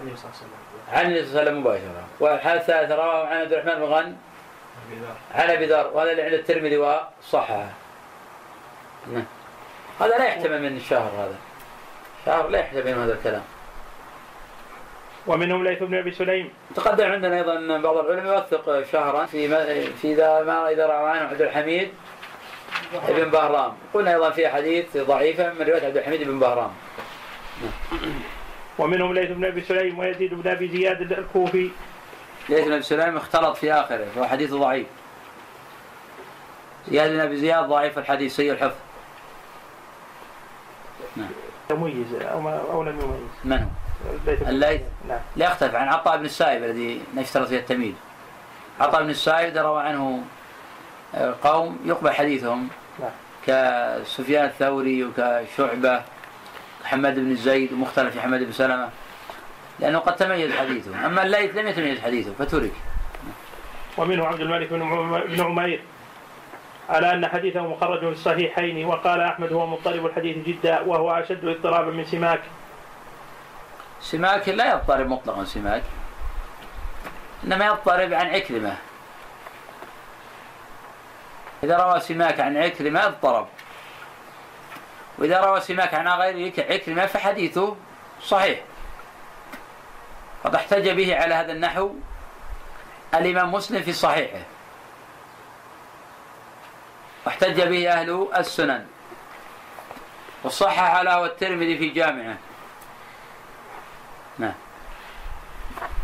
النبي صلى الله عليه وسلم. عن النبي صلى الله عليه وسلم مباشرة. والحالة الثالثة رواه عن عبد الرحمن بن غن. أبي ذر. عن أبي ذر. وهذا اللي عند الترمذي وصححه. نعم. هذا لا يحتمل من الشهر هذا. شهر لا يحتمل من هذا الكلام. ومنهم ليث بن أبي سليم. تقدم عندنا أيضا أن بعض العلماء يوثق شهرا في ما في ذا ما إذا روى عنه عبد الحميد ابن بهرام. قلنا أيضا في حديث ضعيفة من رواية عبد الحميد بن بهرام. ومنهم ليث بن أبي سليم ويزيد بن أبي زياد الكوفي. ليث بن أبي سليم اختلط في آخره فهو حديث ضعيف. زياد بن أبي زياد ضعيف الحديث سيء الحفظ. مميز أو ما أو لم يميز. من هو؟ الليث؟ نعم. لا يختلف عن عطاء بن السائب الذي نشترط فيه التمييز. عطاء بن السائب روى عنه آه، قوم يقبل حديثهم نعم. كسفيان الثوري وكشعبة. كحماد بن زيد ومختلف في حماد بن سلمة لأنه قد تميز حديثه أما الليث لم يتميز حديثه فترك. ومنه عبد الملك بن عم- بن عمير. على أن حديثه مخرج في الصحيحين وقال أحمد هو مضطرب الحديث جدا وهو أشد اضطرابا من سماك. سماك لا يضطرب مطلقا سماك إنما يضطرب عن عكرمة. إذا روى سماك عن عكرمة اضطرب. وإذا روى سماك عن غير عكرمة فحديثه صحيح. قد احتج به على هذا النحو الإمام مسلم في صحيحه. واحتج به أهل السنن. وصحح له الترمذي في جامعه. نعم.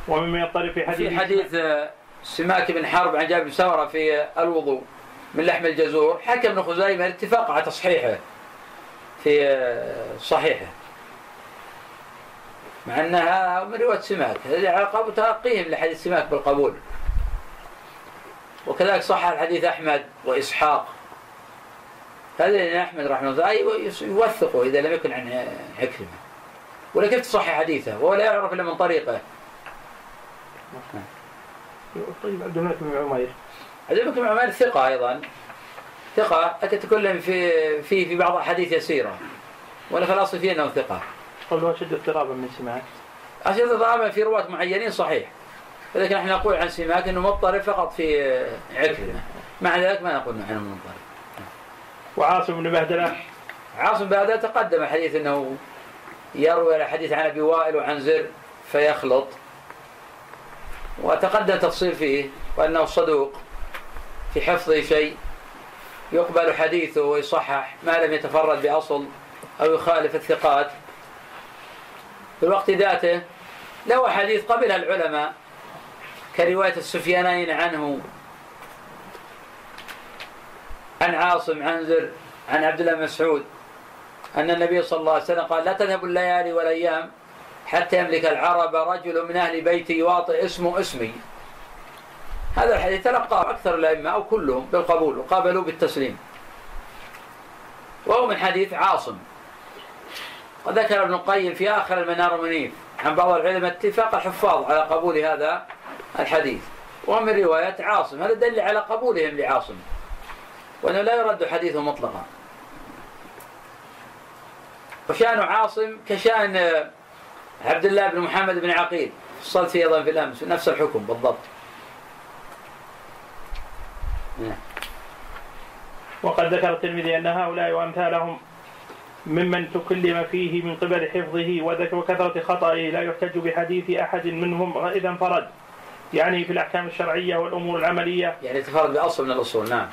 ومما يضطرب في حديث في حديث آه، سماك بن حرب عن جابر بن سمرة في الوضوء من لحم الجزور حكى ابن خزيمة الاتفاق على تصحيحه. في صحيحة. مع أنها من رواية سماك. هذه على قبول تلقيهم لحديث سماك بالقبول. وكذلك صح الحديث أحمد وإسحاق. هذا لأن أحمد رحمه الله أي يوثقه إذا لم يكن عن عكرمه ولا كيف تصحح حديثه؟ وهو لا يعرف إلا من طريقه. طيب عبد الملك بن عمير. عبد الملك بن عمير ثقة أيضا. ثقة لكن تكلم في في في بعض الأحاديث يسيرة. ولا في الأصل فيه أنه ثقة. قوله أشد اضطرابا من سماك أشد طبعا في رواة معينين صحيح. ولكن إحنا نقول عن سماك أنه مضطرب فقط في عكرمة مع ذلك ما نقول عنه مضطرب وعاصم بن بهدلة؟ عاصم بهذا تقدم حديث أنه يروي الحديث عن أبي وائل وعن زر فيخلط. وتقدم تفصيل فيه وأنه صدوق في حفظه شيء. يقبل حديثه ويصحح ما لم يتفرد بأصل أو يخالف الثقات. في الوقت ذاته له حديث قبلها العلماء كرواية السفيانين عنه. عن عاصم عن زر عن عبد الله مسعود. أن النبي صلى الله عليه وسلم قال لا تذهب الليالي والأيام حتى يملك العرب رجل من أهل بيتي يواطئ اسمه اسمي. هذا الحديث تلقاه أكثر الأئمة أو كلهم بالقبول وقابلوا بالتسليم. وهو من حديث عاصم. وذكر ابن القيم في آخر المنار المنيف عن بعض العلماء اتفاق الحفاظ على قبول هذا الحديث. ومن رواية عاصم. هذا دليل على قبولهم لعاصم. وأنه لا يرد حديثه مطلقا. وشأن عاصم كشأن عبد الله بن محمد بن عقيل. فيه أيضا في الأمس. نفس الحكم بالضبط. وقد ذكر الترمذي أن هؤلاء وأمثالهم ممن تكلم فيه من قبل حفظه وكثرة خطئه لا يحتج بحديث أحد منهم إذا انفرد يعني في الأحكام الشرعية والأمور العملية. يعني تفرد بأصل من الأصول نعم.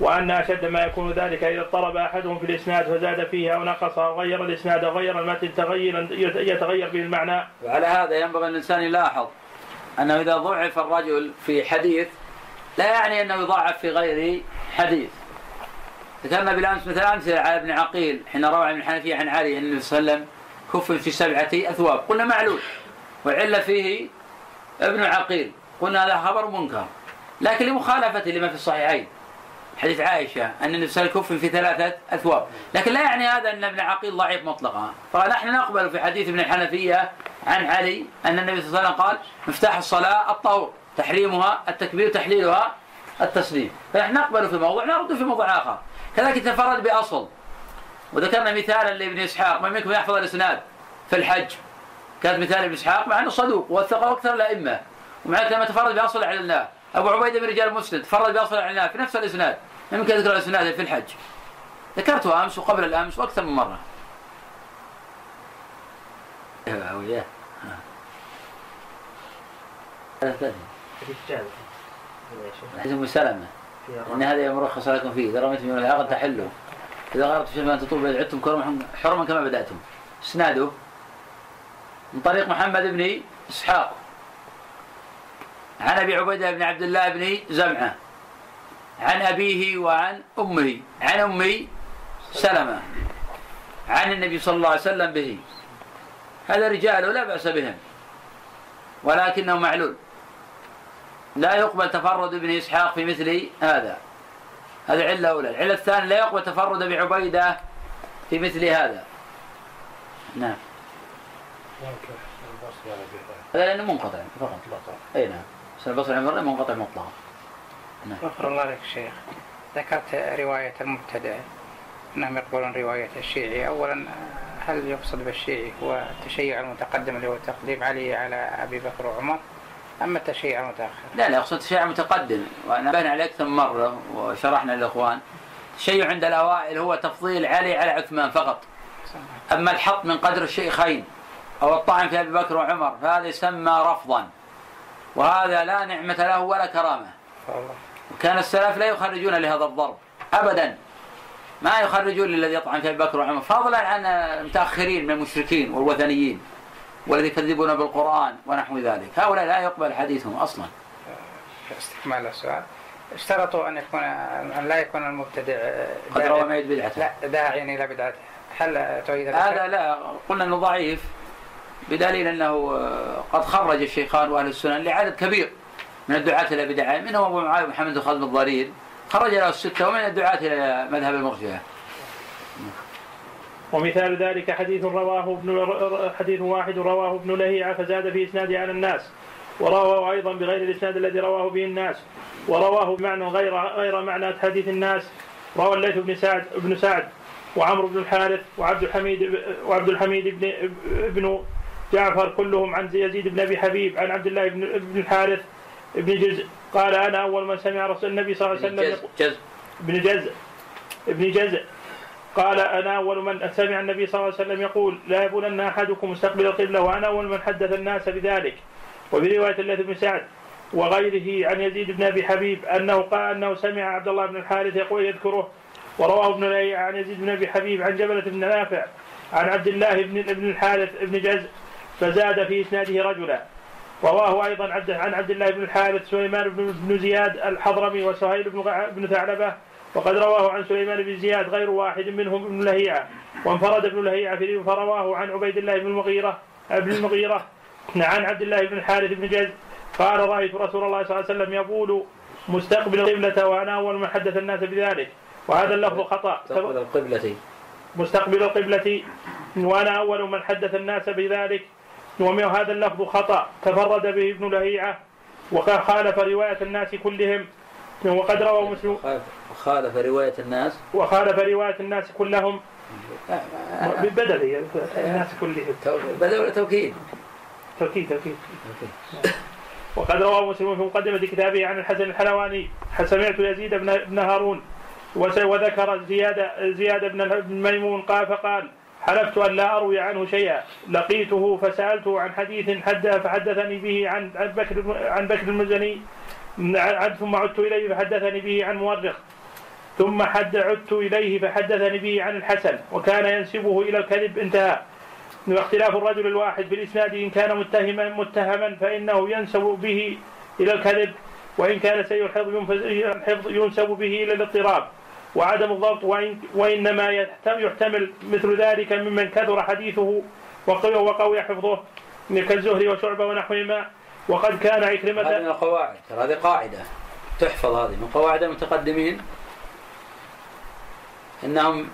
وأن أشد ما يكون ذلك إذا اضطرب أحدهم في الإسناد فزاد فيه أو نقص أو غير الإسناد أو غير المتن تغيرا يتغير به المعنى. وعلى هذا ينبغي الإنسان يلاحظ أنه إذا ضعف الرجل في حديث لا يعني أنه يضاعف في غير حديث. ذكرنا بالأمس مثل أمثلة على ابن عقيل. حين روى عن الحنفية عن علي أن النبي صلى الله عليه وسلم كف في سبعة أثواب. قلنا معلول. وعل فيه ابن عقيل. قلنا هذا خبر منكر. لكن لمخالفته لما في الصحيحين. حديث عائشة أن النبي صلى الله عليه وسلم كف في ثلاثة أثواب. لكن لا يعني هذا أن ابن عقيل ضعيف مطلقا. فنحن نقبل في حديث ابن الحنفية عن علي أن النبي صلى الله عليه وسلم قال مفتاح الصلاة الطهور. تحريمها التكبير تحليلها التسليم. فنحن نقبل في موضوع نرد في موضوع آخر. كذلك تفرد بأصل. وذكرنا مثالا لابن إسحاق من منكم يحفظ الإسناد في الحج. كانت مثال ابن إسحاق مع أنه صدوق وثقه أكثر الأئمة. ومع ذلك لما تفرد بأصل أعلناه أبو عبيدة من رجال مسلم تفرد بأصل أعلناه في نفس الإسناد. من يمكن ذكر الإسناد في الحج. ذكرته أمس وقبل الأمس وأكثر من مرة. وياه. شيخ حديث أم سلمة. إن. هذا يوم رخص لكم فيه. إذا رميتم من العقد تحلوا. إذا غرقتم شيئا تطوبوا إذا عدتم كرما حرما كما بدأتم. إسناده من طريق محمد بن إسحاق. عن أبي عبيدة بن عبد الله بن زمعة. عن أبيه وعن أمه. عن أمي سلمة. عن النبي صلى الله عليه وسلم به. هذا رجال لا بأس بهم. ولكنه معلول. لا يقبل تفرد ابن إسحاق في مثل هذا. هذه علة أولى. العلة الثانية لا يقبل تفرد أبي عبيدة في مثل هذا. نعم. هذا لأنه منقطع. فقط أي نعم. بس البصري عن منقطع مطلقا. غفر الله لك شيخ. ذكرت رواية المبتدع أنهم يقبلون رواية الشيعي. أولا هل يقصد بالشيعي هو التشيع المتقدم اللي هو تقديم علي على أبي بكر وعمر؟ أما التشيع المتأخر. لا لا أقصد تشيع متقدم وأنا بين عليه أكثر من مرة وشرحنا للإخوان. التشيع عند الأوائل هو تفضيل علي على عثمان فقط. أما الحط من قدر الشيخين أو الطعن في أبي بكر وعمر فهذا يسمى رفضا وهذا لا نعمة له ولا كرامة. وكان السلف لا يخرجون لهذا الضرب أبدا. ما يخرجون للذي يطعن في أبي بكر وعمر فضلا عن المتأخرين من المشركين والوثنيين. والذي يكذبون بالقرآن ونحو ذلك. هؤلاء لا يقبل حديثهم أصلا. استكمال السؤال. اشترطوا أن يكون أن لا يكون المبتدع قد روى ما يد بدعته. لا داعيا إلى بدعته. هل تريد هذا لا. قلنا أنه ضعيف بدليل أنه آه، قد خرج الشيخان وأهل السنن لعدد كبير من الدعاة إلى بدعة منهم أبو معاوية محمد بن خالد الضرير خرج له الستة ومن الدعاة إلى مذهب المرجئه ومثال ذلك حديث رواه ابن حديث واحد رواه ابن لهيعة فزاد في إسناده على الناس. ورواه أيضا بغير الإسناد الذي رواه به الناس. ورواه بمعنى غير غير معنى حديث الناس. روى الليث بن سعد بن سعد وعمرو بن الحارث وعبد الحميد وعبد الحميد بن ابن جعفر كلهم عن يزيد بن أبي حبيب عن عبد الله بن بن الحارث بن جزء قال أنا أول من سمع رسول النبي صلى الله عليه وسلم يقول جزء ابن جزء ابن جزء قال أنا أول من سمع النبي صلى الله عليه وسلم يقول لا يبولن أحدكم مستقبل القبله وأنا أول من حدث الناس بذلك. وفي رواية الليث بن سعد وغيره عن يزيد بن أبي حبيب أنه قال أنه سمع عبد الله بن الحارث يقول يذكره ورواه ابن لهيعة عن يزيد بن أبي حبيب عن جبلة بن نافع عن عبد الله بن ابن الحارث بن جز فزاد في إسناده رجلا. رواه أيضا عبد عن عبد الله بن الحارث سليمان بن زياد الحضرمي وسهيل بن ثعلبة وقد رواه عن سليمان بن زياد غير واحد منهم ابن لهيعة وانفرد ابن لهيعة فرواه عن عبيد الله بن المغيرة ابن المغيرة عن عبد الله بن الحارث بن جز قال رأيت رسول الله صلى الله عليه وسلم يبول مستقبل القبلة وأنا أول من حدث الناس بذلك وهذا اللفظ خطأ. تقبل القبلة. مستقبل القبلة وأنا أول من حدث الناس بذلك وهذا اللفظ خطأ تفرد به ابن لهيعة وخالف رواية الناس كلهم. وقد روى مسلم خالف- رواية الناس؟ وخالف رواية الناس كلهم. بدل الناس كلهم. ولا توكيد؟ توكيد توكيد. وقد روى مسلم في مقدمة كتابه عن الحسن الحلواني سمعت يزيد بن بن هارون وذكر زيادة زياد بن ميمون قال فقال حلفت أن لا أروي عنه شيئا. لقيته فسألته عن حديث حدث فحدثني به عن عن بكر عن بكر المزني. عن- ثم عدت إليه فحدثني به عن مؤرخ ثم حد عدت إليه فحدثني به عن الحسن وكان ينسبه إلى الكذب انتهى. واختلاف الرجل الواحد بالإسناد إن كان متهما متهما فإنه ينسب به إلى الكذب وإن كان سيء الحفظ ينسب به إلى الاضطراب. وعدم الضبط وإن وإنما يحتم- يحتمل مثل ذلك ممن كثر حديثه وقوي وقوي حفظه كالزهري وشعبة ونحوهما. وقد كان هذه عكرمة من القواعد هذه قاعدة تحفظ هذه من قواعد المتقدمين. إنهم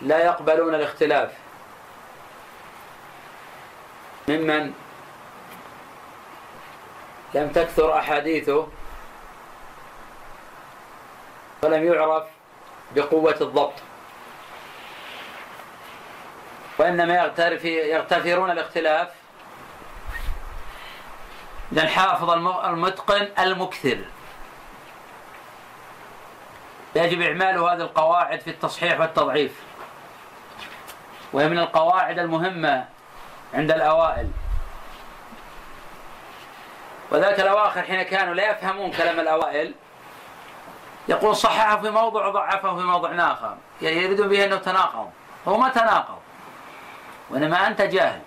لا يقبلون الاختلاف. ممن لم تكثر أحاديثه ولم يعرف بقوة الضبط. وإنما يغتفرون الاختلاف. إذا حافظ الم- المتقن المكثر. يجب إعمال هذه القواعد في التصحيح والتضعيف. وهي من القواعد المهمة عند الأوائل. وذاك الأواخر حين كانوا لا يفهمون كلام الأوائل يقول صححه في موضع وضعفه في موضع آخر. يعني يريدون به أنه تناقض. هو ما تناقض وإنما أنت جاهل.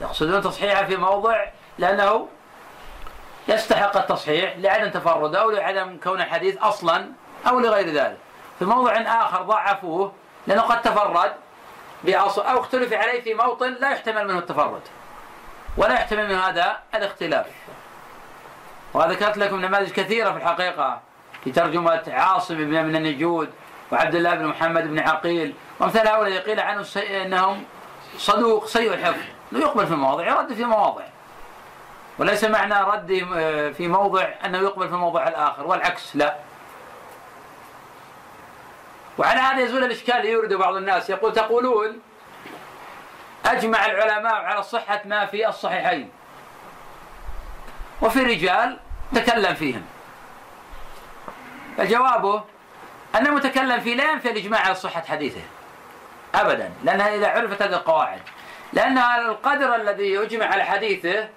يقصدون تصحيحه في موضع لأنه يستحق التصحيح لعدم تفرده أو لعدم كون الحديث أصلا أو لغير ذلك. في موضع آخر ضعفوه لأنه قد تفرد بأصل أو اختلف عليه في موطن لا يحتمل منه التفرد ولا يحتمل من هذا الاختلاف. وذكرت لكم نماذج كثيرة في الحقيقة في ترجمة عاصم بن من النجود وعبد الله بن محمد بن عقيل. وامثال هؤلاء قيل عنهم سي- إنهم صدوق سيء الحفظ. إنه يقبل في مواضع يرد في مواضع. وليس معنى رده آه، في موضع أنه يقبل في الموضع الآخر والعكس لا. وعلى هذا يزول الإشكال اللي يورده بعض الناس. يقول تقولون أجمع العلماء على صحة ما في الصحيحين وفي رجال تكلم فيهم. فجوابه أن المتكلم فيه لا ينفي الإجماع على صحة حديثه أبدا لأنها إذا عرفت هذه القواعد. لأن القدر الذي يجمع على حديثه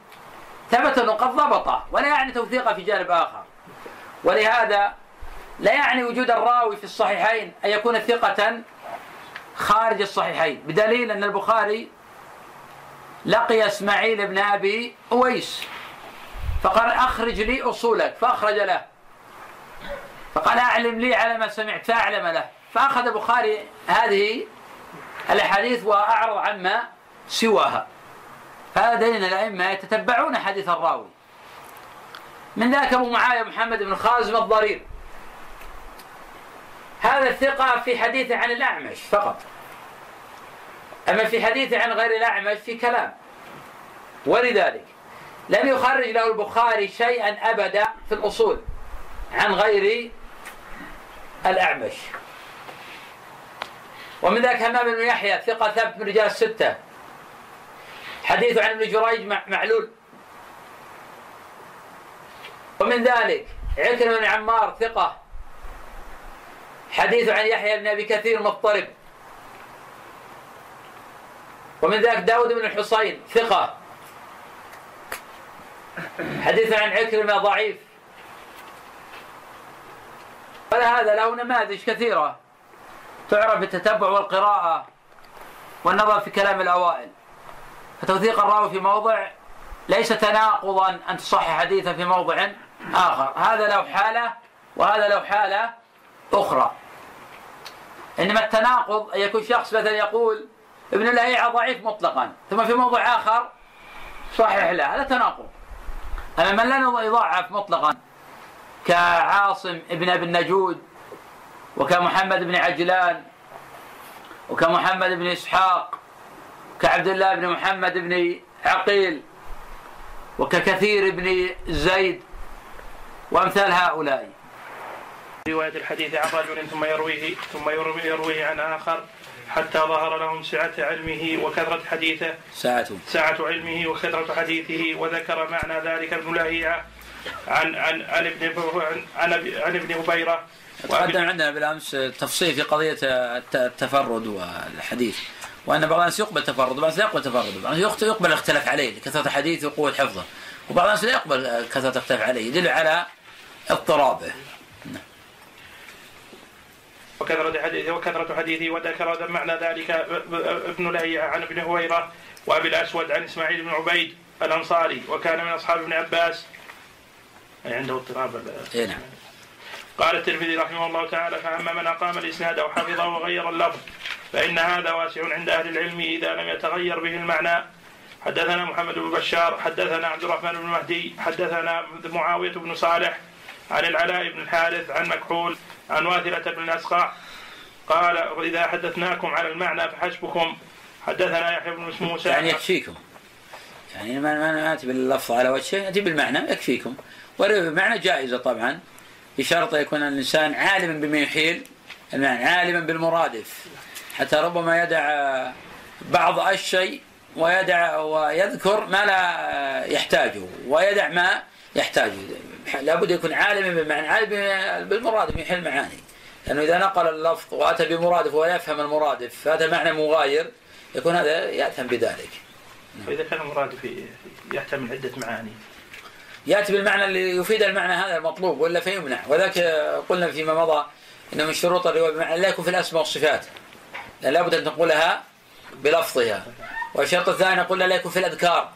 ثبت أنه قد ضبطه ولا يعني توثيقه في جانب آخر. ولهذا لا يعني وجود الراوي في الصحيحين أن يكون ثقة خارج الصحيحين بدليل أن البخاري لقي إسماعيل بن أبي أويس فقال أخرج لي أصولك فأخرج له. فقال أعلم لي على ما سمعت فأعلم له. فأخذ البخاري هذه الأحاديث وأعرض عما سواها. فهذا دليل الأئمة يتتبعون حديث الراوي. من ذاك أبو معاوية محمد بن خازم الضرير. هذا الثقة في حديثه عن الأعمش فقط. أما في حديثه عن غير الأعمش في كلام. ولذلك لم يخرج له البخاري شيئا أبدا في الأصول عن غير الأعمش. ومن ذاك همام بن يحيى ثقة ثبت من رجال الستة حديثه عن ابن جريج مع- معلول. ومن ذلك عكرمة بن عمار ثقة. حديثه عن يحيى بن أبي كثير مضطرب. ومن ذاك داود بن الحصين ثقة. حديث عن عكرمة ضعيف. فهذا له نماذج كثيرة تعرف بالتتبع والقراءة والنظر في كلام الأوائل. فتوثيق الراوي في موضع ليس تناقضا أن تصحح حديثه في موضع آخر. هذا له حالة وهذا له حالة أخرى. إنما التناقض أن يكون شخص مثلا يقول ابن الهيعة ضعيف مطلقا ثم في موضع آخر صحيح له هذا تناقض. أما من لا يضعف مطلقا كعاصم ابن أبي النجود وكمحمد بن عجلان وكمحمد بن إسحاق كعبد الله بن محمد بن عقيل وككثير بن زيد وأمثال هؤلاء. رواية الحديث عن رجل ثم يرويه ثم يرويه عن آخر حتى ظهر لهم سعة علمه وكثرة حديثه. ساعة سعة علمه وكثرة حديثه وذكر معنى ذلك ابن لهيعة عن عن عن ابن عن عن ابن هبيرة تقدم عندنا بالأمس تفصيل في قضية التفرد والحديث. وأن بعض الناس يقبل تفرد وبعض الناس لا يقبل تفرد. وبعض الناس يقبل الاختلاف عليه لكثرة حديثه وقوة حفظه. وبعض الناس لا يقبل كثرة الاختلاف عليه يدل على اضطرابه. وكثرة حديثه وكثرة حديثه وذكر معنى ذلك ابن لهيعة عن ابن هويرة وأبي الأسود عن إسماعيل بن عبيد الأنصاري وكان من أصحاب ابن عباس. أي عنده اضطراب اي نعم. قال الترمذي رحمه الله تعالى فأما من أقام الإسناد أو حفظه وغير اللفظ فإن هذا واسع عند أهل العلم إذا لم يتغير به المعنى. حدثنا محمد بن بشار حدثنا عبد الرحمن بن مهدي حدثنا معاوية بن صالح عن العلاء بن الحارث عن مكحول عن واثلة بن الأسقع قال إذا حدثناكم على المعنى فحسبكم. حدثنا يحيى بن موسى يعني يكفيكم. يعني ما ما ناتي باللفظ على وجهه ياتي بالمعنى يكفيكم. والمعنى جائزة طبعا بشرط يكون الإنسان عالما بما يحيل المعنى عالما بالمرادف. حتى ربما يدع بعض الشيء ويدع ويذكر ما لا يحتاجه ويدع ما يحتاجه. لابد يكون عالما بالمعنى عالم بالمرادف يحل معاني لأنه إذا نقل اللفظ وأتى بمرادف ولا يفهم المرادف فهذا معنى مغاير يكون هذا يأثم بذلك. فإذا كان المرادف يحتمل عدة معاني. يأتي بالمعنى اللي يفيد المعنى هذا المطلوب ولا فيمنع. وذاك قلنا فيما مضى أن من شروط الرواية بمعنى لا يكون في الأسماء والصفات. لابد أن تقولها بلفظها والشرط الثاني قلنا لا يكون في الأذكار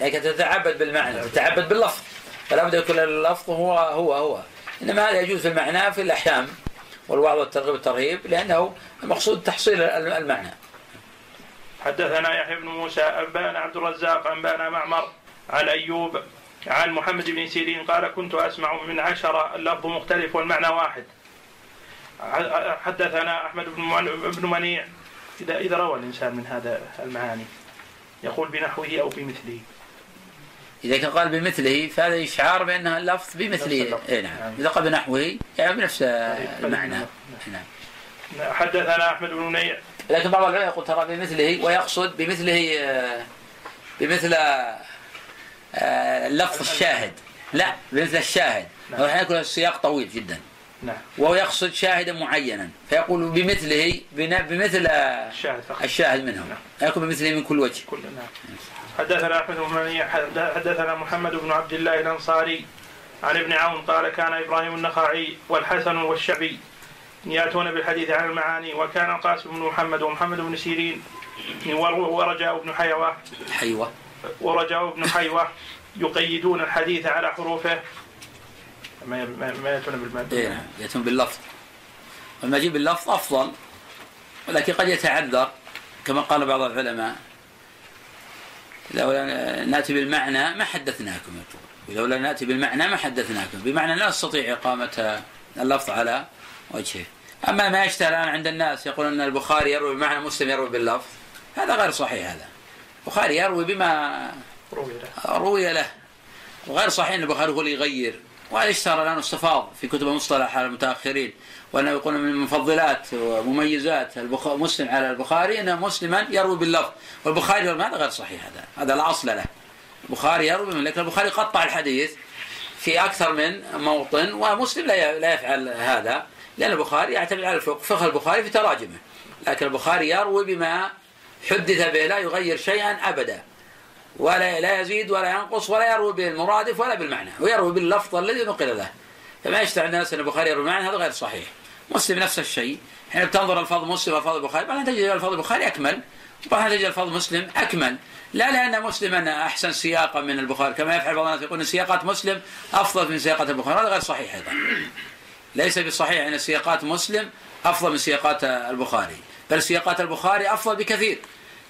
لكن تتعبد بالمعنى تتعبد باللفظ فلا بد يكون اللفظ هو هو هو إنما هذا يجوز في المعنى في الأحكام والوعظ والترغيب والترهيب لأنه المقصود تحصيل المعنى. حدثنا يحيى بن موسى أنبأنا عبد الرزاق أنبأنا معمر عن أيوب عن محمد بن سيرين قال كنت أسمع من عشرة اللفظ مختلف والمعنى واحد. حدثنا أحمد بن منيع. اذا إذا روى الإنسان من هذا المعاني يقول بنحوه أو بمثله. إذا كان قال بمثله فهذا إشعار بأن اللفظ بمثله. إيه نعم. إذا قال بنحوه يعني بنفس المعنى. نعم. حدثنا أحمد بن منيع. لكن بعض العلماء يقول ترى بمثله ويقصد بمثله بمثل آه، اللفظ الشاهد. لا بمثل الشاهد. نعم. يكون السياق طويل جدا. نعم. وهو يقصد شاهدا معينا فيقول بمثله بمثل الشاهد, الشاهد منه نعم. يكون بمثله من كل وجه كل نعم. حدثنا أحمد بن حدثنا محمد بن عبد الله الأنصاري عن ابن عون قال كان إبراهيم النخعي والحسن والشعبي يأتون بالحديث عن المعاني وكان القاسم بن محمد ومحمد بن سيرين ورجاء بن حيوة حيوة ورجاء بن حيوة يقيدون الحديث على حروفه ما ما ياتون بالمادة. إيه نعم ياتون باللفظ. والمجيء باللفظ أفضل ولكن قد يتعذر كما قال بعض العلماء. لو نأتي بالمعنى ما حدثناكم يقول ولولا نأتي بالمعنى ما حدثناكم. بمعنى لا نستطيع إقامة اللفظ على وجهه. أما ما يشتهى الآن عند الناس يقول أن البخاري يروي بمعنى مسلم يروي باللفظ هذا غير صحيح هذا. البخاري يروي بما روي له. وغير صحيح إن البخاري هو اللي يغير. وهذا اشتهر الآن استفاض في كتب المصطلح على المتأخرين وأنه يقول من مفضلات ومميزات مسلم على البخاري ان مسلما يروي باللفظ والبخاري يروي هذا غير صحيح هذا هذا لا أصل له. البخاري يروي لكن البخاري قطع الحديث في أكثر من موطن ومسلم لا لا يفعل هذا لأن البخاري يعتمد على الفقه فقه البخاري في تراجمه لكن البخاري يروي بما حدث به لا يغير شيئا ابدا. ولا لا يزيد ولا ينقص ولا يروي بالمرادف ولا بالمعنى ويروي باللفظ الذي نقل له. فما عند الناس إن البخاري يروي بالمعنى هذا غير صحيح. مسلم نفس الشيء. حين تنظر الفاظ مسلم والفاظ البخاري بعدين تجد الفاظ البخاري أكمل. وبعدين تجد الفاظ مسلم أكمل. لا لأن مسلما أحسن سياقا من البخاري كما يفعل بعض الناس يقول إن سياقات مسلم أفضل من سياقات البخاري هذا غير صحيح أيضا. ليس بصحيح إن سياقات مسلم أفضل من سياقات البخاري بل سياقات البخاري أفضل بكثير.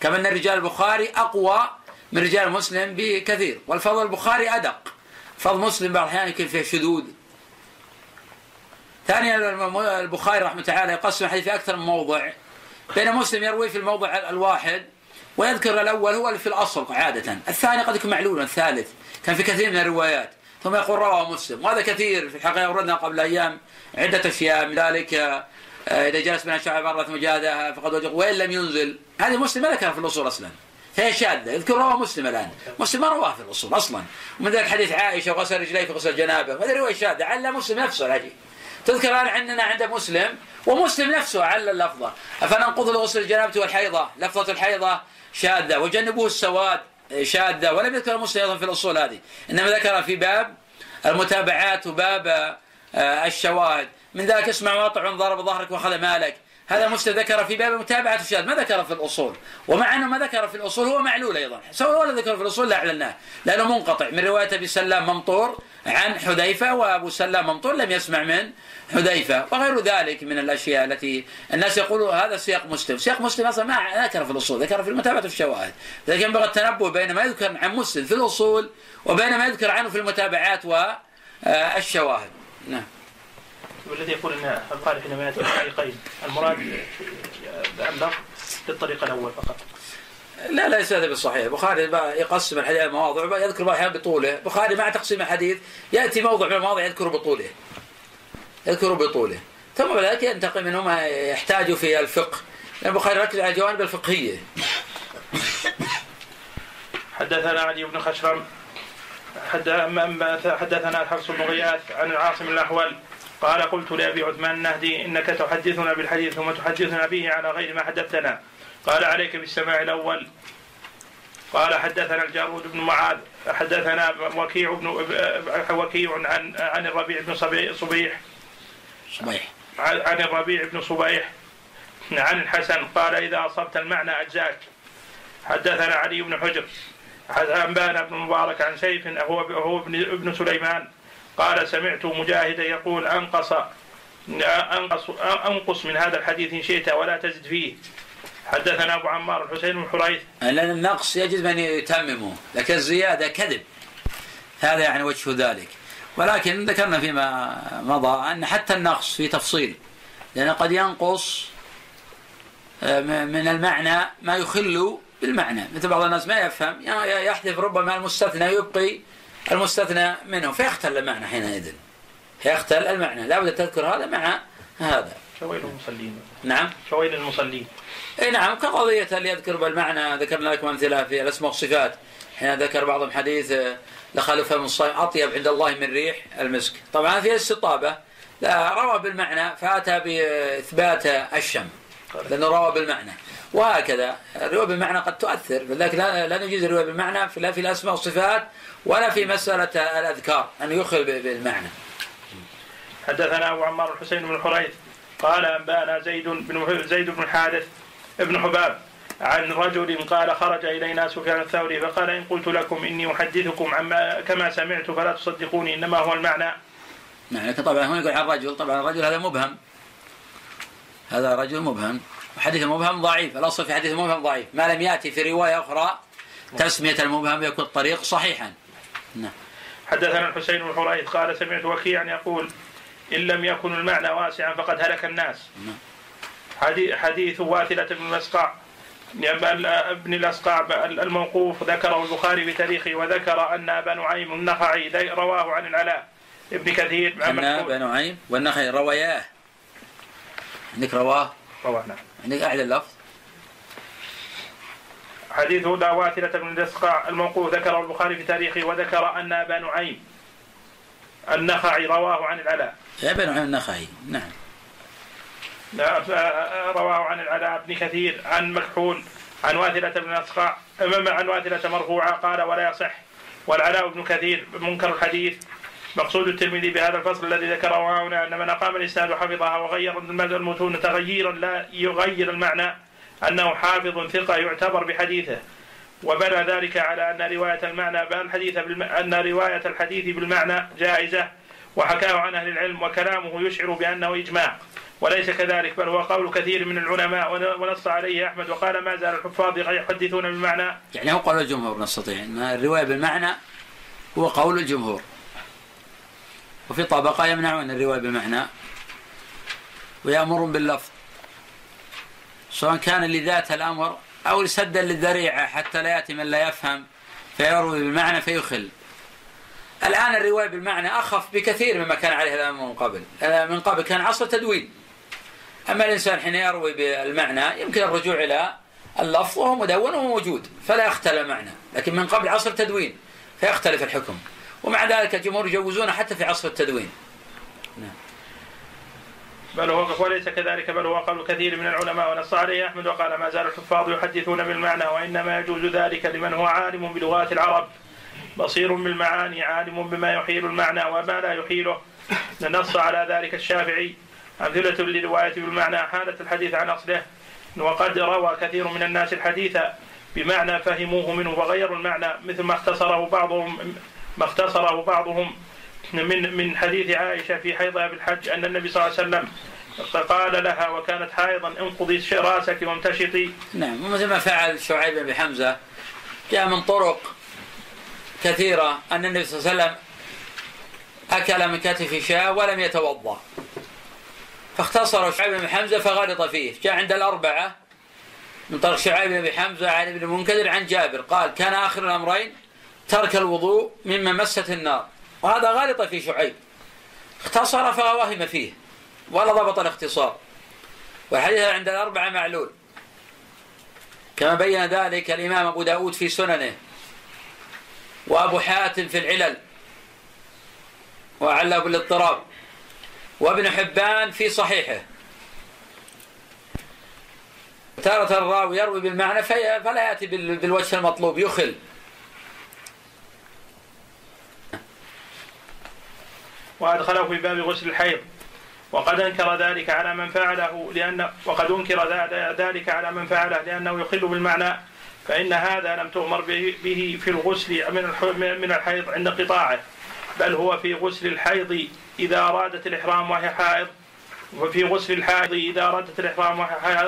كما أن رجال البخاري أقوى من رجال مسلم بكثير. والفضل البخاري أدق. فضل مسلم بعض الأحيان يكون فيه شذوذ. ثانيا البخاري رحمة الله تعالى يقسم الحديث في أكثر من موضع. بين مسلم يروي في الموضع الواحد ويذكر الأول هو اللي في الأصل عادة. الثاني قد يكون معلولا الثالث. كان في كثير من الروايات. ثم يقول رواه مسلم. وهذا كثير في الحقيقة وردنا قبل أيام عدة أشياء. من ذلك آه، إذا جلس من الشعب مره مجاهده فقد وجد وإن لم ينزل. هذه مسلم ما ذكرها في الأصول أصلا. فهي شاذة يذكر رواه مسلم الآن. مسلم ما رواه في الأصول أصلا. ومن ذلك حديث عائشة وغسل رجليه في غسل الجنابة وهذه رواية شاذة عل مسلم نفسه العجيب تذكر الآن عندنا عند مسلم ومسلم نفسه عل اللفظة. أفننقض لغسل الجنابة والحيضة؟ لفظة الحيضة شاذة. وجنبوه السواد شاذة. ولم يذكر مسلم أيضا في الأصول هذه. إنما ذكر في باب المتابعات وباب آه، الشواهد. من ذلك اسمع واطع ضرب ظهرك واخذ مالك. هذا مسلم ذكر في باب متابعة الشاذ. ما ذكر في الأصول. ومع أنه ما ذكر في الأصول هو معلول أيضا. سواء ولا ذكر في الأصول لا أعلناه. لأنه منقطع. من رواية أبي سلام ممطور عن حذيفة وأبو سلام ممطور لم يسمع من حذيفة. وغير ذلك من الأشياء التي الناس يقولوا هذا سياق مسلم. سياق مسلم أصلا ما ذكر في الأصول ذكر في المتابعة الشواهد. لكن ينبغي التنبه بين ما يذكر عن مسلم في الأصول وبين ما يذكر عنه في المتابعات والشواهد. نعم. والذي يقول إن القارئ حينما ياتي بالطريقين المراد اللفظ للطريق الأول فقط. لا ليس هذا بالصحيح. البخاري يقسم الحديث مواضع يذكر بعض الاحيان بطوله. البخاري مع تقسيم الحديث يأتي موضع من المواضع يذكر بطوله. يذكر بطوله. ثم بعد ذلك ينتقل منه ما يحتاج في الفقه. لأن البخاري يركز على الجوانب الفقهية. حدثنا علي بن خشرم حدثنا الحفص بن غياث عن العاصم الأحول قال قلت لأبي عثمان النهدي إنك تحدثنا بالحديث ثم تحدثنا به على غير ما حدثتنا. قال عليك بالسماع الأول. قال حدثنا الجارود بن معاذ حدثنا وكيع بن وكيع عن عن الربيع بن صبيح. صبيح. عن الربيع بن صبيح. عن الحسن قال إذا أصبت المعنى أجزاك. حدثنا علي بن حجر أنبانا بن مبارك عن سيف هو هو ابن سليمان. قال سمعت مجاهدا يقول أنقص أنقص أنقص من هذا الحديث إن شئت ولا تزد فيه. حدثنا أبو عمار الحسين بن حريث. لأن النقص يجب أن يتممه لكن الزيادة كذب. هذا يعني وجه ذلك. ولكن ذكرنا فيما مضى أن حتى النقص في تفصيل لأن قد ينقص آه، من المعنى ما يخل بالمعنى. مثل بعض الناس ما يفهم يحذف ربما المستثنى يبقي المستثنى منه فيختل المعنى حينئذ. يختل المعنى. لابد تذكر هذا مع هذا. شويل المصلين. نعم. شويل المصلين. إي نعم كقضية اللي يذكر بالمعنى؟ ذكرنا لكم أمثلة في الأسماء والصفات. حين ذكر بعضهم حديث لخلف من الصائم أطيب عند الله من ريح المسك. طبعا في استطابه لا روى بالمعنى فأتى بإثبات الشم. لأنه روى بالمعنى. وهكذا. الرواية بالمعنى قد تؤثر لذلك لا نجيز الرواية بالمعنى لا في الأسماء والصفات ولا في مسألة الأذكار أن يخل بالمعنى. حدثنا أبو عمار الحسين بن حريث قال أنبأنا زيد بن زيد بن حارث ابن حباب عن رجل قال خرج إلينا سفيان الثوري فقال إن قلت لكم إني أحدثكم عما كما سمعت فلا تصدقوني إنما هو المعنى. لكن طبعا هنا يقول عن رجل طبعا الرجل هذا مبهم. هذا رجل مبهم. وحديث المبهم ضعيف الأصل في حديث المبهم ضعيف. ما لم يأتي في رواية أخرى تسمية المبهم يكون الطريق صحيحا. نعم. حدثنا الحسين بن حريث قال سمعت وكيعا يقول إن لم يكن المعنى واسعا فقد هلك الناس. نعم. حديث واثلة بن الأسقع ابن الأسقع الموقوف ذكره البخاري بتاريخه وذكر أن أبا نعيم النخعي رواه عن العلاء ابن كثير أن أبا نعيم والنخعي رواياه عندك رواه؟ رواه نعم. عندك أعلى اللفظ؟ حديث لا واثلة بن الاسقاع الموقوف. ذكره البخاري في تاريخه وذكر أن أبا نعيم النخعي رواه عن العلاء. أبا نعيم النخعي نعم. رواه عن العلاء بن كثير عن مكحول عن واثلة بن أسقع عن واثلة مرفوعة قال ولا يصح. والعلاء بن كثير منكر الحديث. مقصود الترمذي بهذا الفصل الذي ذكره هنا أن من أقام الإسناد وحفظها وغير المتون تغييرا لا يغير المعنى أنه حافظ ثقة يعتبر بحديثه. وبنى ذلك على أن رواية المعنى الحديث. أن رواية الحديث بالمعنى جائزة وحكاه عن أهل العلم وكلامه يشعر بأنه إجماع. وليس كذلك بل هو قول كثير من العلماء ونص عليه أحمد وقال ما زال الحفاظ يحدثون بالمعنى. يعني هو قول الجمهور نستطيع الرواية بالمعنى هو قول الجمهور. وفي طبقة يمنعون الرواية بمعنى ويأمرون باللفظ سواء كان لذات الأمر أو سدا للذريعة حتى لا يأتي من لا يفهم فيروي بالمعنى فيخل. الآن الرواية بالمعنى أخف بكثير مما كان عليه الأمر من قبل. من قبل كان عصر تدوين. أما الإنسان حين يروي بالمعنى يمكن الرجوع إلى اللفظ وهو مدون وهو موجود فلا يختل المعنى لكن من قبل عصر تدوين فيختلف الحكم. ومع ذلك الجمهور يجوزونه حتى في عصر التدوين. نعم. بل هو وليس كذلك بل هو قول كثير من العلماء ونص عليه أحمد وقال ما زال الحفاظ يحدثون بالمعنى وإنما يجوز ذلك لمن هو عالم بلغات العرب. بصير بالمعاني عالم بما يحيل المعنى وما لا يحيله. نص على ذلك الشافعي. أمثلة للرواية بالمعنى حالة الحديث عن أصله. وقد روى كثير من الناس الحديث بمعنى فهموه منه وغيروا المعنى مثل ما اختصره بعضهم ما اختصره بعضهم من من حديث عائشة في حيضها بالحج أن النبي صلى الله عليه وسلم قال لها وكانت حائضا انقضي رأسك وامتشطي. نعم ومثل ما فعل شعيب بن حمزة. جاء من طرق كثيرة أن النبي صلى الله عليه وسلم أكل من كتف شاة ولم يتوضأ. فاختصر شعيب بن حمزة فغلط فيه. جاء عند الأربعة من طريق شعيب بن حمزة عن ابن المنكدر عن جابر. قال كان آخر الأمرين ترك الوضوء مما مست النار. وهذا غالط في شعيب. اختصر فوهم فيه ولا ضبط الاختصار. والحديث عند الأربعة معلول. كما بين ذلك الإمام أبو داود في سننه وأبو حاتم في العلل وعله بالاضطراب وابن حبان في صحيحه. تارة الراوي يروي بالمعنى فلا يأتي بالوجه المطلوب يخل. وأدخله في باب غسل الحيض. وقد أنكر ذلك على من فعله لأن وقد أنكر ذلك على من فعله لأنه يخل بالمعنى. فإن هذا لم تؤمر به في الغسل من من الحيض عند قطاعه بل هو في غسل الحيض إذا أرادت الإحرام وهي حائض. وفي غسل الحائض إذا أرادت الإحرام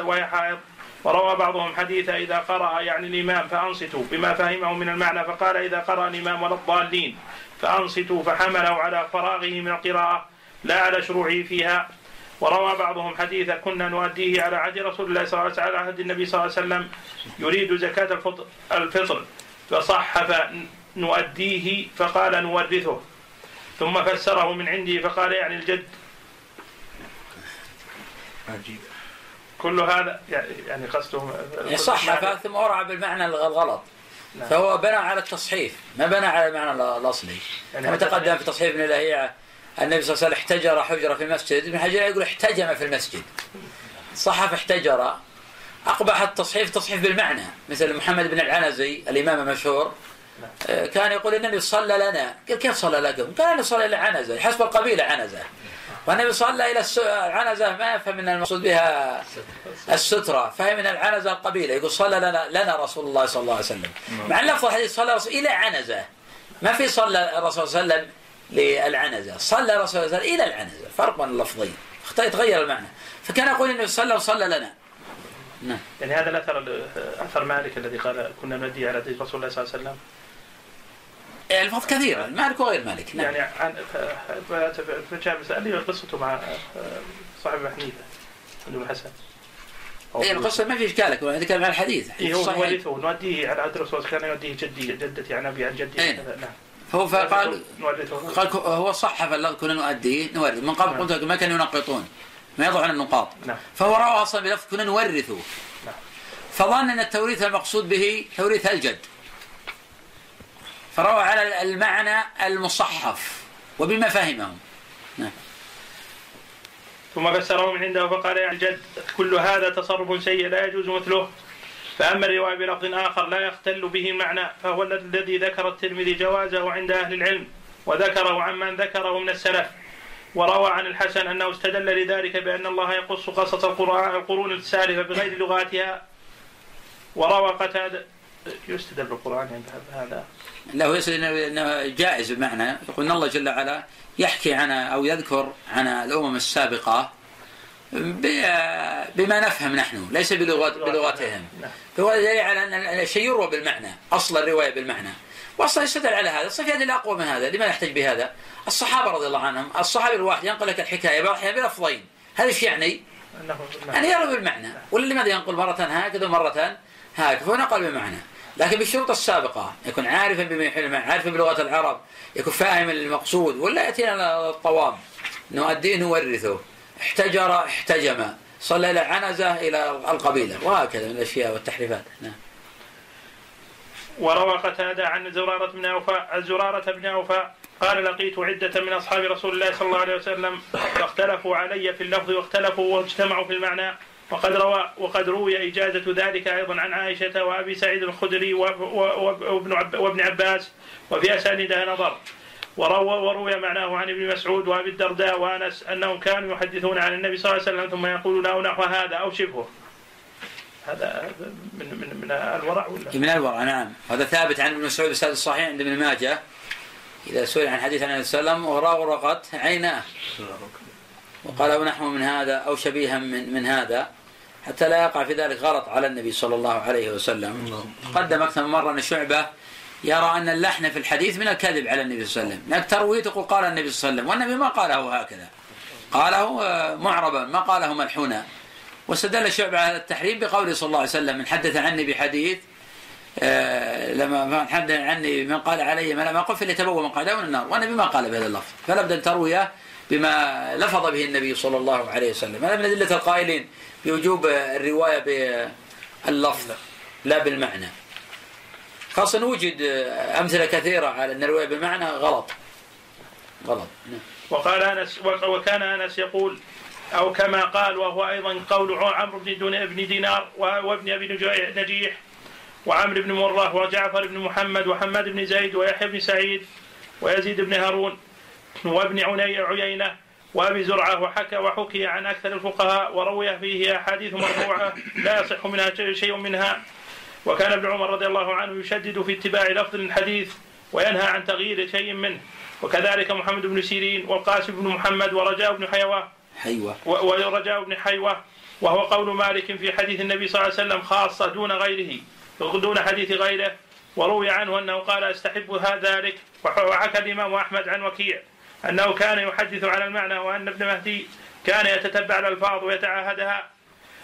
وهي حائض. وروى بعضهم حديث إذا قرأ يعني الإمام فأنصتوا بما فهمه من المعنى فقال إذا قرأ الإمام ولا الضالين. فأنصتوا فحملوا على فراغه من القراءة لا على شروعه فيها. وروى بعضهم حديثا كنا نؤديه على عهد رسول الله صلى الله عليه وسلم على عهد النبي صلى الله عليه وسلم يريد زكاة الفطر, الفطر. فصحف نؤديه فقال نورثه. ثم فسره من عندي فقال يعني الجد. عجيب. كل هذا يعني, يعني قصده صحف ثم ورع بالمعنى الغلط. فهو بنى على التصحيف ما بنى على المعنى الأصلي. يعني كما تقدم في تصحيف ابن الهيعه النبي صلى الله عليه وسلم احتجر حجره في المسجد ابن حجر يقول احتجم في المسجد. صحف احتجر أقبح التصحيف تصحيف بالمعنى مثل محمد بن العنزي الإمام المشهور. نعم. كان يقول النبي صلى لنا قال كيف صلى لكم؟ قال أنا صلى إلى عنزه حسب القبيلة عنزة. والنبي صلى إلى العنزة ما يفهم من المقصود بها السترة فهم من العنزة القبيلة يقول صلى لنا لنا رسول الله صلى الله عليه وسلم. مع اللفظ الحديث صلى رسول إلى عنزة. ما في صلى الرسول صلى الله عليه وسلم للعنزة. صلى صلى الله إلى العنزة فرق بين اللفظين. يتغير المعنى. فكان يقول إنه صلى وصلى لنا. نعم. يعني هذا الأثر أثر مالك الذي قال كنا نؤدي على رسول الله صلى الله عليه وسلم؟ الفاظ كثيره مالك وغير مالك نعم. يعني عن فجاء سألني قصته مع آه، صاحب حنيفة بن الحسن. اي القصة ما في اشكالك نتكلم عن الحديث. إيه هو نورثه نوديه على عهد الرسول كان يوديه جدي جدتي عن أبي عن جدي. إيه. نعم. هو فقال قال هو صح فالله كنا نؤديه نورث من قبل نعم. قلت ما كانوا ينقطون. ما يضعون النقاط. نعم. فهو روى أصلا بلفظ كنا نورثه. نعم. فظن أن التوريث المقصود به توريث الجد. فروى على المعنى المصحف وبما فهمه نعم. ثم فسره من عنده فقال يا الجد كل هذا تصرف سيء لا يجوز مثله. فأما الرواية بلفظ آخر لا يختل به المعنى فهو الذي ذكر الترمذي جوازه عند أهل العلم وذكره عمن ذكره من السلف. وروى عن الحسن أنه استدل لذلك بأن الله يقص قصص القرآن- القرون السالفة بغير لغاتها. وروى قتادة يستدل بالقرآن عند هذا. هو يقصد انه جائز بمعنى يقول إن الله جل وعلا يحكي عن أو يذكر عن الأمم السابقة بما نفهم نحن ليس بلغات بلغتهم. نعم. فهو دليل على ان الشيء يروى بالمعنى أصل الرواية بالمعنى. واصلا يستدل على هذا. صار في ادله اقوى من هذا. لما يحتج بهذا؟ الصحابة رضي الله عنهم الصحابي الواحد ينقل لك الحكاية بعض الاحيان بلفظين. هذا إيش يعني؟ أنه يعني يروي بالمعنى. ولا لماذا ينقل مرة هكذا ومرة هكذا؟ فهو نقل بمعنى لكن بالشروط السابقة يكون عارفا بما يحل عارفا بلغة العرب يكون فاهم المقصود ولا يأتينا الطوام. نؤديه نورثه. احتجر احتجم. صلى إلى عنزة إلى القبيلة. وهكذا من الأشياء والتحريفات. نعم. وروى قتادة عن زرارة بن أوفاء زرارة بن أوفاء قال لقيت عدة من أصحاب رسول الله صلى الله عليه وسلم فاختلفوا علي في اللفظ واختلفوا واجتمعوا في المعنى وقد روى وقد روي إجازة ذلك أيضا عن عائشة وأبي سعيد الخدري وابن عب- وابن عباس وفي أسانيدها نظر. وروى وروي معناه عن ابن مسعود وأبي الدرداء وأنس أنهم كانوا يحدثون عن النبي صلى الله عليه وسلم ثم يقولون أو نحو هذا أو شبهه. هذا من من من الورع ولا؟ من الورع نعم. هذا ثابت عن ابن مسعود بسند الصحيح عند ابن ماجه. إذا سئل عن حديث عن النبي صلى الله عليه وسلم وراغرقت عيناه. وقال أو نحو من هذا أو شبيها من, من هذا. حتى لا يقع في ذلك غلط على النبي صلى الله عليه وسلم. قدم أكثر من مرة أن شعبة يرى أن اللحن في الحديث من الكذب على النبي صلى الله عليه وسلم. لأنك تروي تقول قال النبي صلى الله عليه وسلم والنبي ما قاله هكذا. قاله آه، معربا ما قاله ملحونا. واستدل شعبة على التحريم بقوله صلى الله عليه وسلم من حدث عني بحديث آه، لما من حدث عني من قال علي ما لم يقل فليتبوأ مقعده من النار. والنبي ما قال بهذا اللفظ. فلا بد ان ترويه بما لفظ به النبي صلى الله عليه وسلم. هذا من أدلة القائلين بوجوب الرواية باللفظ لا بالمعنى. خاصة وجد أمثلة كثيرة على أن الرواية بالمعنى غلط. غلط. نعم. وقال أنس وكان أنس يقول أو كما قال وهو أيضا قول عمرو بن بن دينار وابن نجي- نجيح وعمرو بن مرة وجعفر بن محمد وحماد بن زيد ويحيى بن سعيد ويزيد بن هارون. وابن عيينة وأبي زرعة وحكى وحكي عن أكثر الفقهاء وروي فيه أحاديث مرفوعة لا يصح منها شيء منها. وكان ابن عمر رضي الله عنه يشدد في اتباع لفظ الحديث وينهى عن تغيير شيء منه. وكذلك محمد بن سيرين والقاسم بن محمد ورجاء بن حيوة. و- ورجاء بن حيوة. وهو قول مالك في حديث النبي صلى الله عليه وسلم خاصة دون غيره دون حديث غيره. وروي عنه أنه قال أستحب هذا ذلك. وح- وحكى الإمام أحمد عن وكيع. أنه كان يحدث على المعنى وأن ابن مهدي كان يتتبع الألفاظ ويتعاهدها.